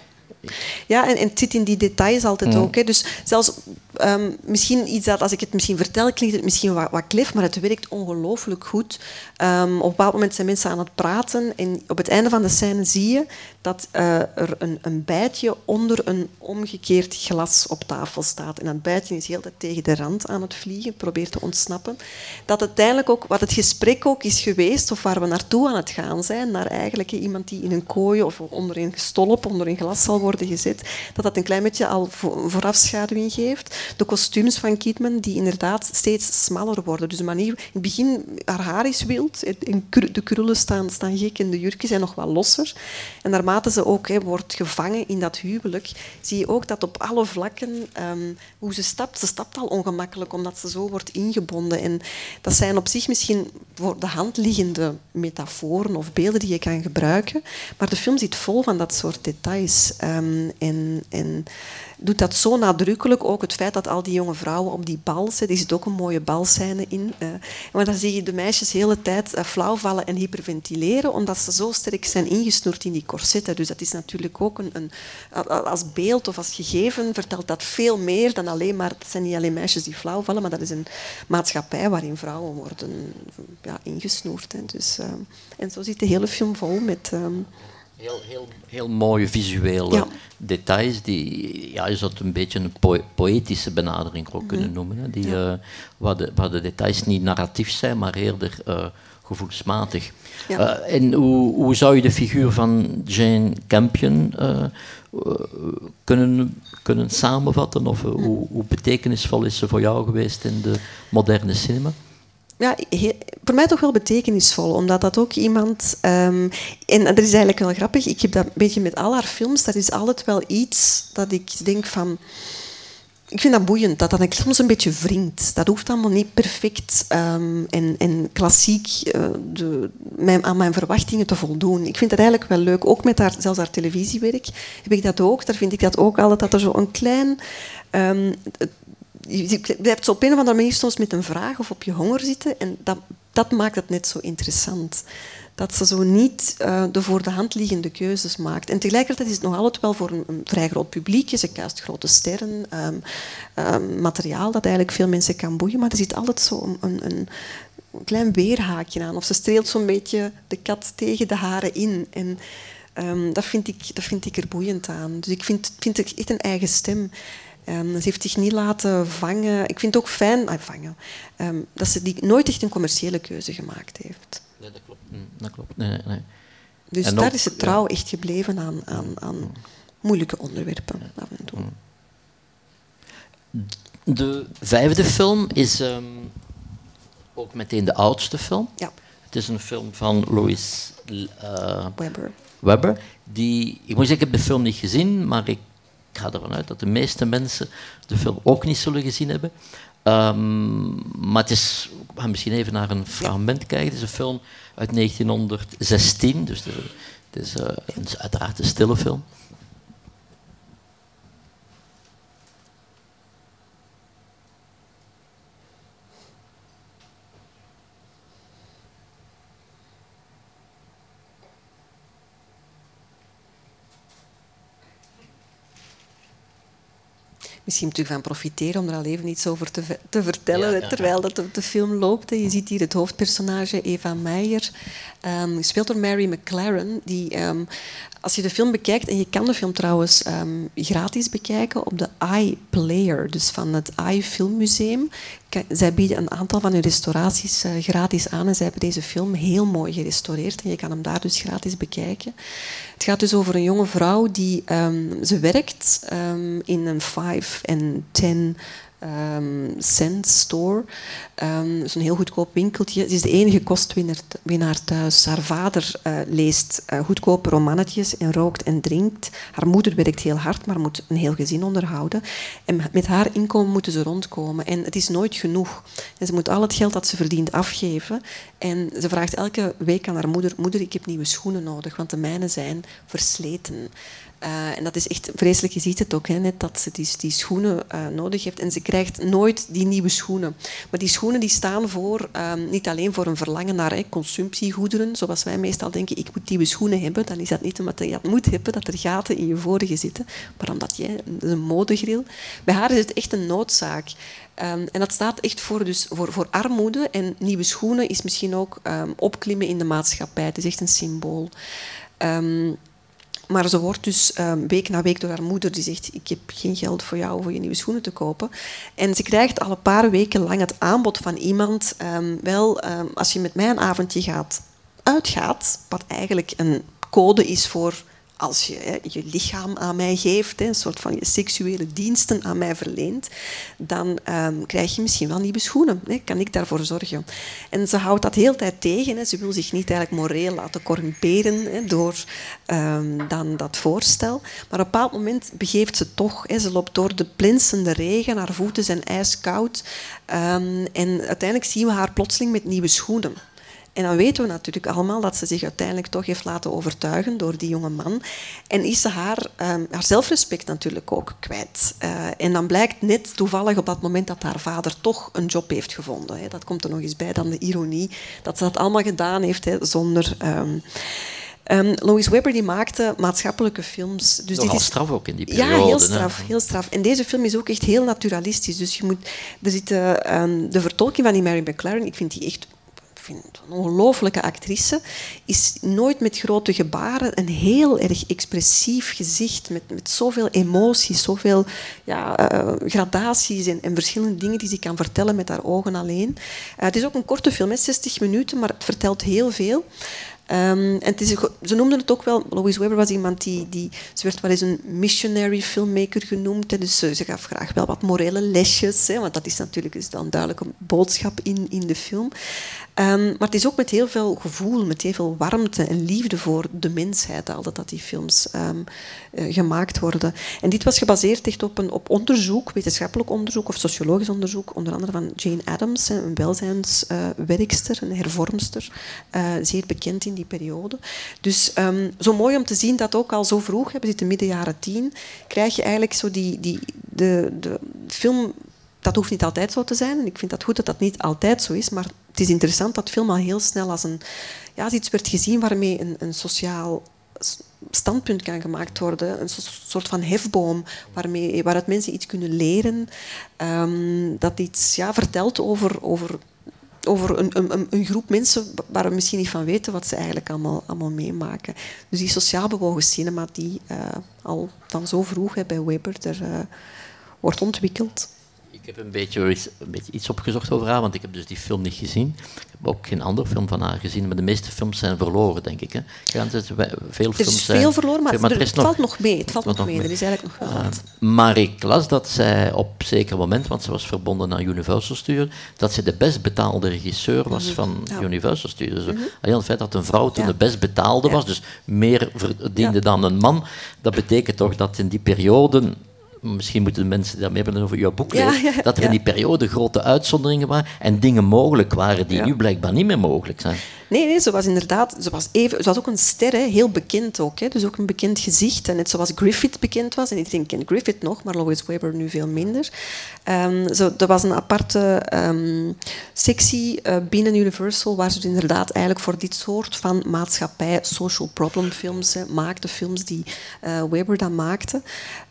Ja, en, en het zit in die details altijd ook. Hè. Dus zelfs ehm, misschien iets dat, als ik het misschien vertel, klinkt het misschien wat, wat klef, maar het werkt ongelooflijk goed. Ehm, op een bepaald moment zijn mensen aan het praten en op het einde van de scène zie je dat eh, er een, een bijtje onder een omgekeerd glas op tafel staat. En dat bijtje is heel de tegen de rand aan het vliegen, probeert te ontsnappen. Dat uiteindelijk ook, wat het gesprek ook is geweest, of waar we naartoe aan het gaan zijn, naar eigenlijk iemand die in een kooi of onder een stolp, onder een glas zal worden gezet, dat dat een klein beetje al vo- voorafschaduwing geeft. De kostuums van Kidman, die inderdaad steeds smaller worden. Dus de manier, in het begin, haar haar is wild, en de krullen staan, staan gek en de jurken zijn nog wat losser. En naarmate ze ook wordt gevangen in dat huwelijk, zie je ook dat op alle vlakken, ehm, hoe ze stapt, ze stapt al ongemakkelijk, omdat ze zo wordt ingebonden. En dat zijn op zich misschien voor de hand liggende metaforen of beelden die je kan gebruiken, maar de film zit vol van dat soort details. Ehm, en, en doet dat zo nadrukkelijk. Ook het feit dat al die jonge vrouwen op die bal zitten. Er zit ook een mooie balscène in. eh. maar dan zie je de meisjes de hele tijd eh, flauw vallen en hyperventileren, omdat ze zo sterk zijn ingesnoerd in die corsetten. Dus dat is natuurlijk ook een, een, als beeld of als gegeven vertelt dat veel meer dan alleen maar... Het zijn niet alleen meisjes die flauw vallen, maar dat is een maatschappij waarin vrouwen worden ja, ingesnoerd. Hè. Dus, eh, en zo zit de hele film vol met... ehm, Heel, heel, heel mooie visuele Ja. details. Die, ja, je zou het een beetje een poë- poëtische benadering ook kunnen noemen. Hè, die, eh, waar, de, waar de details niet narratief zijn, maar eerder eh, gevoelsmatig. Ja. Eh, en hoe, hoe zou je de figuur van Jane Campion kunnen, kunnen samenvatten? Of hoe, hoe betekenisvol is ze voor jou geweest in de moderne cinema? Ja, voor mij toch wel betekenisvol, omdat dat ook iemand... ehm, en dat is eigenlijk wel grappig, ik heb dat een beetje met al haar films, dat is altijd wel iets dat ik denk van... Ik vind dat boeiend, dat dat soms een beetje wringt. Dat hoeft allemaal niet perfect ehm, en, en klassiek eh, de, mijn, aan mijn verwachtingen te voldoen. Ik vind dat eigenlijk wel leuk. Ook met haar, zelfs haar televisiewerk heb ik dat ook. Daar vind ik dat ook altijd, dat er zo een klein... ehm, je blijft op een of andere manier soms met een vraag of op je honger zitten. En dat, dat maakt het net zo interessant. Dat ze zo niet eh, de voor de hand liggende keuzes maakt. En tegelijkertijd is het nog altijd wel voor een, vrij groot publiek. Ze kuist grote sterren, ehm, ehm, materiaal dat eigenlijk veel mensen kan boeien. Maar er zit altijd zo een, een, een klein weerhaakje aan. Of ze streelt zo'n beetje de kat tegen de haren in. En ehm, dat, vind ik, dat vind ik er boeiend aan. Dus ik vind, vind het echt een eigen stem. En ze heeft zich niet laten vangen. Ik vind het ook fijn ah, vangen, ehm, dat ze die nooit echt een commerciële keuze gemaakt heeft. Nee, dat klopt. Mm, Dat klopt. Nee, nee, nee. Dus En daar ook, is ze trouw echt gebleven aan, aan, aan moeilijke onderwerpen af en toe. De vijfde film is ehm, ook meteen de oudste film. Ja, Het is een film van Louis eh, Webber. Webber. Die, ik moet zeggen, ik heb de film niet gezien, maar ik ik ga ervan uit dat de meeste mensen de film ook niet zullen gezien hebben. Ehm, maar het is, we gaan misschien even naar een fragment kijken. Het is een film uit 1916, dus het is, uh, een, uiteraard een stille film. Misschien u van profiteren om er al even iets over te, te vertellen, terwijl dat de, de, film loopt. Je ziet hier het hoofdpersonage, Eva Meijer, um, gespeeld door Mary McLaren, die ehm, als je de film bekijkt, en je kan de film trouwens ehm, gratis bekijken op de iPlayer, dus van het iFilmmuseum. Zij bieden een aantal van hun restauraties uh, gratis aan en zij hebben deze film heel mooi gerestaureerd en je kan hem daar dus gratis bekijken. Het gaat dus over een jonge vrouw die um, ze werkt um, in een 5 en 10 um, Cent Store. Um, dat is een heel goedkoop winkeltje. Ze is de enige kostwinnaar thuis. Haar vader uh, leest uh, goedkope romannetjes en rookt en drinkt. Haar moeder werkt heel hard, maar moet een heel gezin onderhouden. En met haar inkomen moeten ze rondkomen. En het is nooit genoeg. En ze moet al het geld dat ze verdient afgeven. En ze vraagt elke week aan haar moeder: Moeder, ik heb nieuwe schoenen nodig, want de mijne zijn versleten. Uh, en dat is echt vreselijk. Je ziet het ook, hè, net dat ze die, die schoenen uh, nodig heeft. En ze krijgt nooit die nieuwe schoenen. Maar die schoenen die staan voor, um, niet alleen voor een verlangen naar hè, consumptiegoederen, zoals wij meestal denken, ik moet nieuwe schoenen hebben. Dan is dat niet omdat je dat moet hebben, dat er gaten in je vorige zitten. Maar omdat jij, een modegril. Bij haar is het echt een noodzaak. Um, en dat staat echt voor, dus voor, voor armoede. En nieuwe schoenen is misschien ook um, opklimmen in de maatschappij. Het is echt een symbool. Maar ze wordt dus um, week na week door haar moeder die zegt: Ik heb geen geld voor jou voor je nieuwe schoenen te kopen. En ze krijgt al een paar weken lang het aanbod van iemand: um, Wel, um, als je met mij een avondje gaat, uitgaat, wat eigenlijk een code is voor als je hè, je lichaam aan mij geeft, hè, een soort van je seksuele diensten aan mij verleent, dan um, krijg je misschien wel nieuwe schoenen. Hè. Kan ik daarvoor zorgen? En ze houdt dat heel tijd tegen. Hè. Ze wil zich niet eigenlijk moreel laten corrumperen door um, dan dat voorstel. Maar op een bepaald moment begeeft ze toch. Ze loopt door de plinsende regen, haar voeten zijn ijskoud. Um, en uiteindelijk zien we haar plotseling met nieuwe schoenen. En dan weten we natuurlijk allemaal dat ze zich uiteindelijk toch heeft laten overtuigen door die jonge man. En is ze haar, um, haar zelfrespect natuurlijk ook kwijt. Uh, en dan blijkt net toevallig op dat moment dat haar vader toch een job heeft gevonden. Hè. Dat komt er nog eens bij, dan de ironie, dat ze dat allemaal gedaan heeft hè, zonder... Um, Um, Louis Webber die maakte maatschappelijke films. Dus Nogal dit is straf ook in die periode. Ja, heel straf, heel straf. En deze film is ook echt heel naturalistisch. Dus je moet, er zit, uh, um, de vertolking van die Mary McLaren, ik vind die echt vind een ongelooflijke actrice, is nooit met grote gebaren een heel erg expressief gezicht met, met zoveel emoties, zoveel ja, uh, gradaties en, en, verschillende dingen die ze kan vertellen met haar ogen alleen. Uh, het is ook een korte film, 60 minuten, maar het vertelt heel veel. Um, en het is, ze noemden het ook wel, Louise Weber was iemand die, die ze werd wel eens een missionary filmmaker genoemd. Hè, dus ze gaf graag wel wat morele lesjes, hè, want dat is natuurlijk is dan duidelijk een boodschap in, in de film. Um, maar het is ook met heel veel gevoel, met heel veel warmte en liefde voor de mensheid, altijd dat die films um, uh, gemaakt worden. En dit was gebaseerd echt op, een, op onderzoek, wetenschappelijk onderzoek of sociologisch onderzoek, onder andere van Jane Addams, een welzijnswerkster, uh, een hervormster, uh, zeer bekend in die periode. Dus um, zo mooi om te zien dat ook al zo vroeg, we zitten midden jaren tien, krijg je eigenlijk zo die, die, de, de film dat hoeft niet altijd zo te zijn. En ik vind dat goed dat dat niet altijd zo is. Maar het is interessant dat film al heel snel als, een, ja, als iets werd gezien waarmee een, een sociaal standpunt kan gemaakt worden. Een soort van hefboom waarmee, waaruit mensen iets kunnen leren. Um, dat iets ja, vertelt over, over, over een, een, een, groep mensen waar we misschien niet van weten wat ze eigenlijk allemaal, allemaal meemaken. Dus die sociaal bewogen cinema die uh, al van zo vroeg hè, bij Weber er, uh, wordt ontwikkeld. Ik heb een beetje, een beetje iets opgezocht over haar, want ik heb dus die film niet gezien. Ik heb ook geen andere film van haar gezien, maar de meeste films zijn verloren, denk ik. Hè. Veel er is veel verloren, maar, maar er, het valt nog mee. Het valt nog, mee. mee. Er is eigenlijk nog wel wat. Uh, maar ik las dat zij op een zeker moment, want ze was verbonden aan Universal Studios, dat ze de best betaalde regisseur was mm -hmm. van ja. Universal Studios. Dus mm -hmm. het feit dat een vrouw toen ja. de best betaalde was, dus meer verdiende dan een man, dat betekent toch dat in die periode misschien moeten de mensen daarmee hebben over jouw boek lezen, ja, dat er in die periode grote uitzonderingen waren en dingen mogelijk waren die nu blijkbaar niet meer mogelijk zijn. Nee, nee, ze was inderdaad... Ze was, even, ze was ook een ster, hè, heel bekend ook. Hè, dus ook een bekend gezicht. En net zoals Griffith bekend was. En iedereen kent Griffith nog, maar Lois Weber nu veel minder. Ehm zo, er was een aparte ehm, sectie eh, binnen Universal waar ze dus inderdaad eigenlijk voor dit soort van maatschappij, social problem films hè, maakte. Films die eh, Weber dan maakte.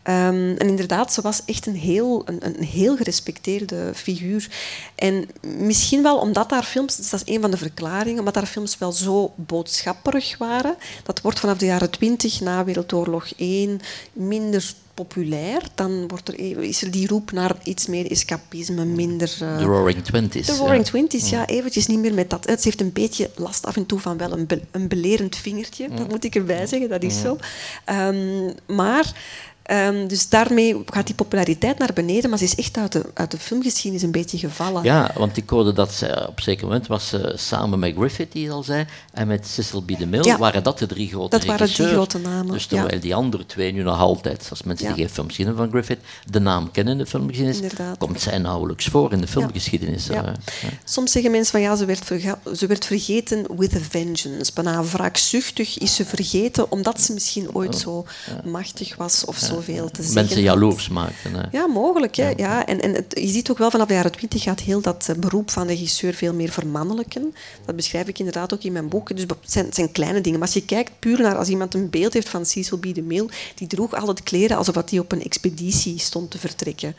Ehm, en inderdaad, ze was echt een heel, een, een heel gerespecteerde figuur. En misschien wel omdat haar films, dus dat is een van de verklaringen, omdat haar films wel zo boodschapperig waren. Dat wordt vanaf de jaren 20 na Wereldoorlog 1 minder populair. Dan wordt er, e- is er die roep naar iets meer escapisme, minder... eh, De Roaring Twenties. de Roaring Twenties, ja, eventjes niet meer met dat. Ze heeft een beetje last af en toe van wel een, be- een belerend vingertje, dat moet ik erbij zeggen, dat is zo. Ehm, maar, ehm, dus daarmee gaat die populariteit naar beneden, maar ze is echt uit de, uit de filmgeschiedenis een beetje gevallen. Ja, want ik hoorde dat ze op een zeker moment was ze samen met Griffith, die al zei, en met Cecil B. DeMille, Ja. waren dat de drie grote Dat waren die grote namen, Dus ja. terwijl die andere twee nu nog altijd, als mensen Ja. die geen films kennen van Griffith, de naam kennen in de filmgeschiedenis, Inderdaad. komt zij nauwelijks voor in de filmgeschiedenis. Ja. eh. Soms zeggen mensen van ja, ze werd, ze werd vergeten with a vengeance. Bijna wraakzuchtig is ze vergeten omdat ze misschien ooit zo machtig was of zoveel te zeggen. Mensen jaloers maakten. hè. Ja, mogelijk. Hè? Ja. En, en het, je ziet ook wel vanaf de jaren twintig gaat heel dat eh, beroep van regisseur veel meer vermannelijken. Dat beschrijf ik inderdaad ook in mijn boek. Dus het zijn, het zijn kleine dingen. Maar als je kijkt puur naar als iemand een beeld heeft van Cecil B. DeMille, die droeg altijd kleren alsof hij op een expeditie stond te vertrekken.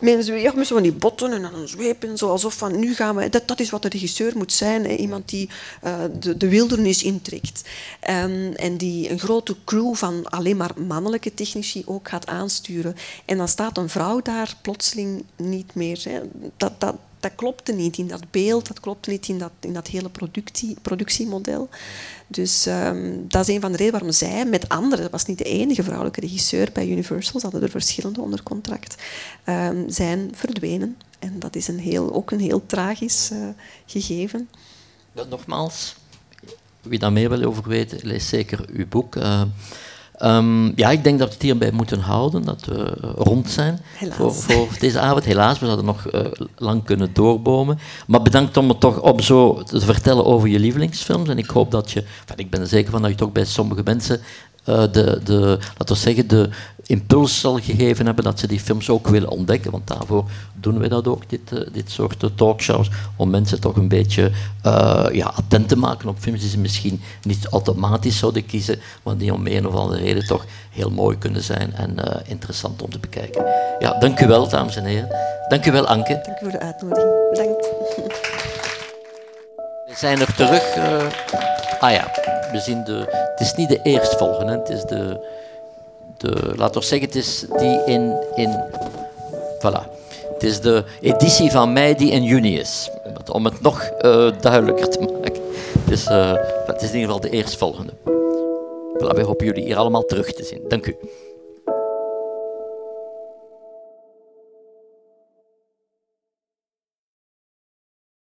Met een zweep, ja, met zo van die botten en een zweep en zo, alsof van nu gaan we... Dat, dat is wat de regisseur moet zijn, hè? iemand die eh, de, de wildernis intrekt. Ehm, en die een grote crew van alleen maar mannelijke technici ook gaat aansturen. En dan staat een vrouw daar plotseling niet meer. Hè? Dat, dat, dat klopte niet in dat beeld, dat klopte niet in dat, in dat hele productie, productiemodel. Dus ehm, dat is een van de redenen waarom zij met anderen, dat was niet de enige vrouwelijke regisseur bij Universal, ze hadden er verschillende onder contract, ehm, zijn verdwenen. En dat is een heel, ook een heel tragisch eh, gegeven. Dat nogmaals, wie daar meer wil over weten, lees zeker uw boek. Eh, ehm, ja, ik denk dat we het hierbij moeten houden, dat we eh, rond zijn voor, voor [laughs] deze avond. Helaas, we zouden nog eh, lang kunnen doorbomen. Maar bedankt om het toch op zo te vertellen over je lievelingsfilms. En ik hoop dat je, enfin, ik ben er zeker van dat je toch bij sommige mensen de, de, laten we zeggen, de impuls zal gegeven hebben dat ze die films ook willen ontdekken. Want daarvoor doen wij dat ook, dit, eh, dit soort eh, talkshows, om mensen toch een beetje eh, ja, attent te maken op films die ze misschien niet automatisch zouden kiezen, maar die om een of andere reden toch heel mooi kunnen zijn en eh, interessant om te bekijken. Ja, dank u wel, dames en heren. Dank u wel, Anke. Dank u voor de uitnodiging. Bedankt. We zijn er terug. eh, ah ja, we zien de. Het is niet de eerstvolgende, het is de. de laten we zeggen, het is die in. in voilà. Het is de editie van mei die in juni is. Om het nog eh, duidelijker te maken. Het is, eh, het is in ieder geval de eerstvolgende. Voilà, wij hopen jullie hier allemaal terug te zien. Dank u.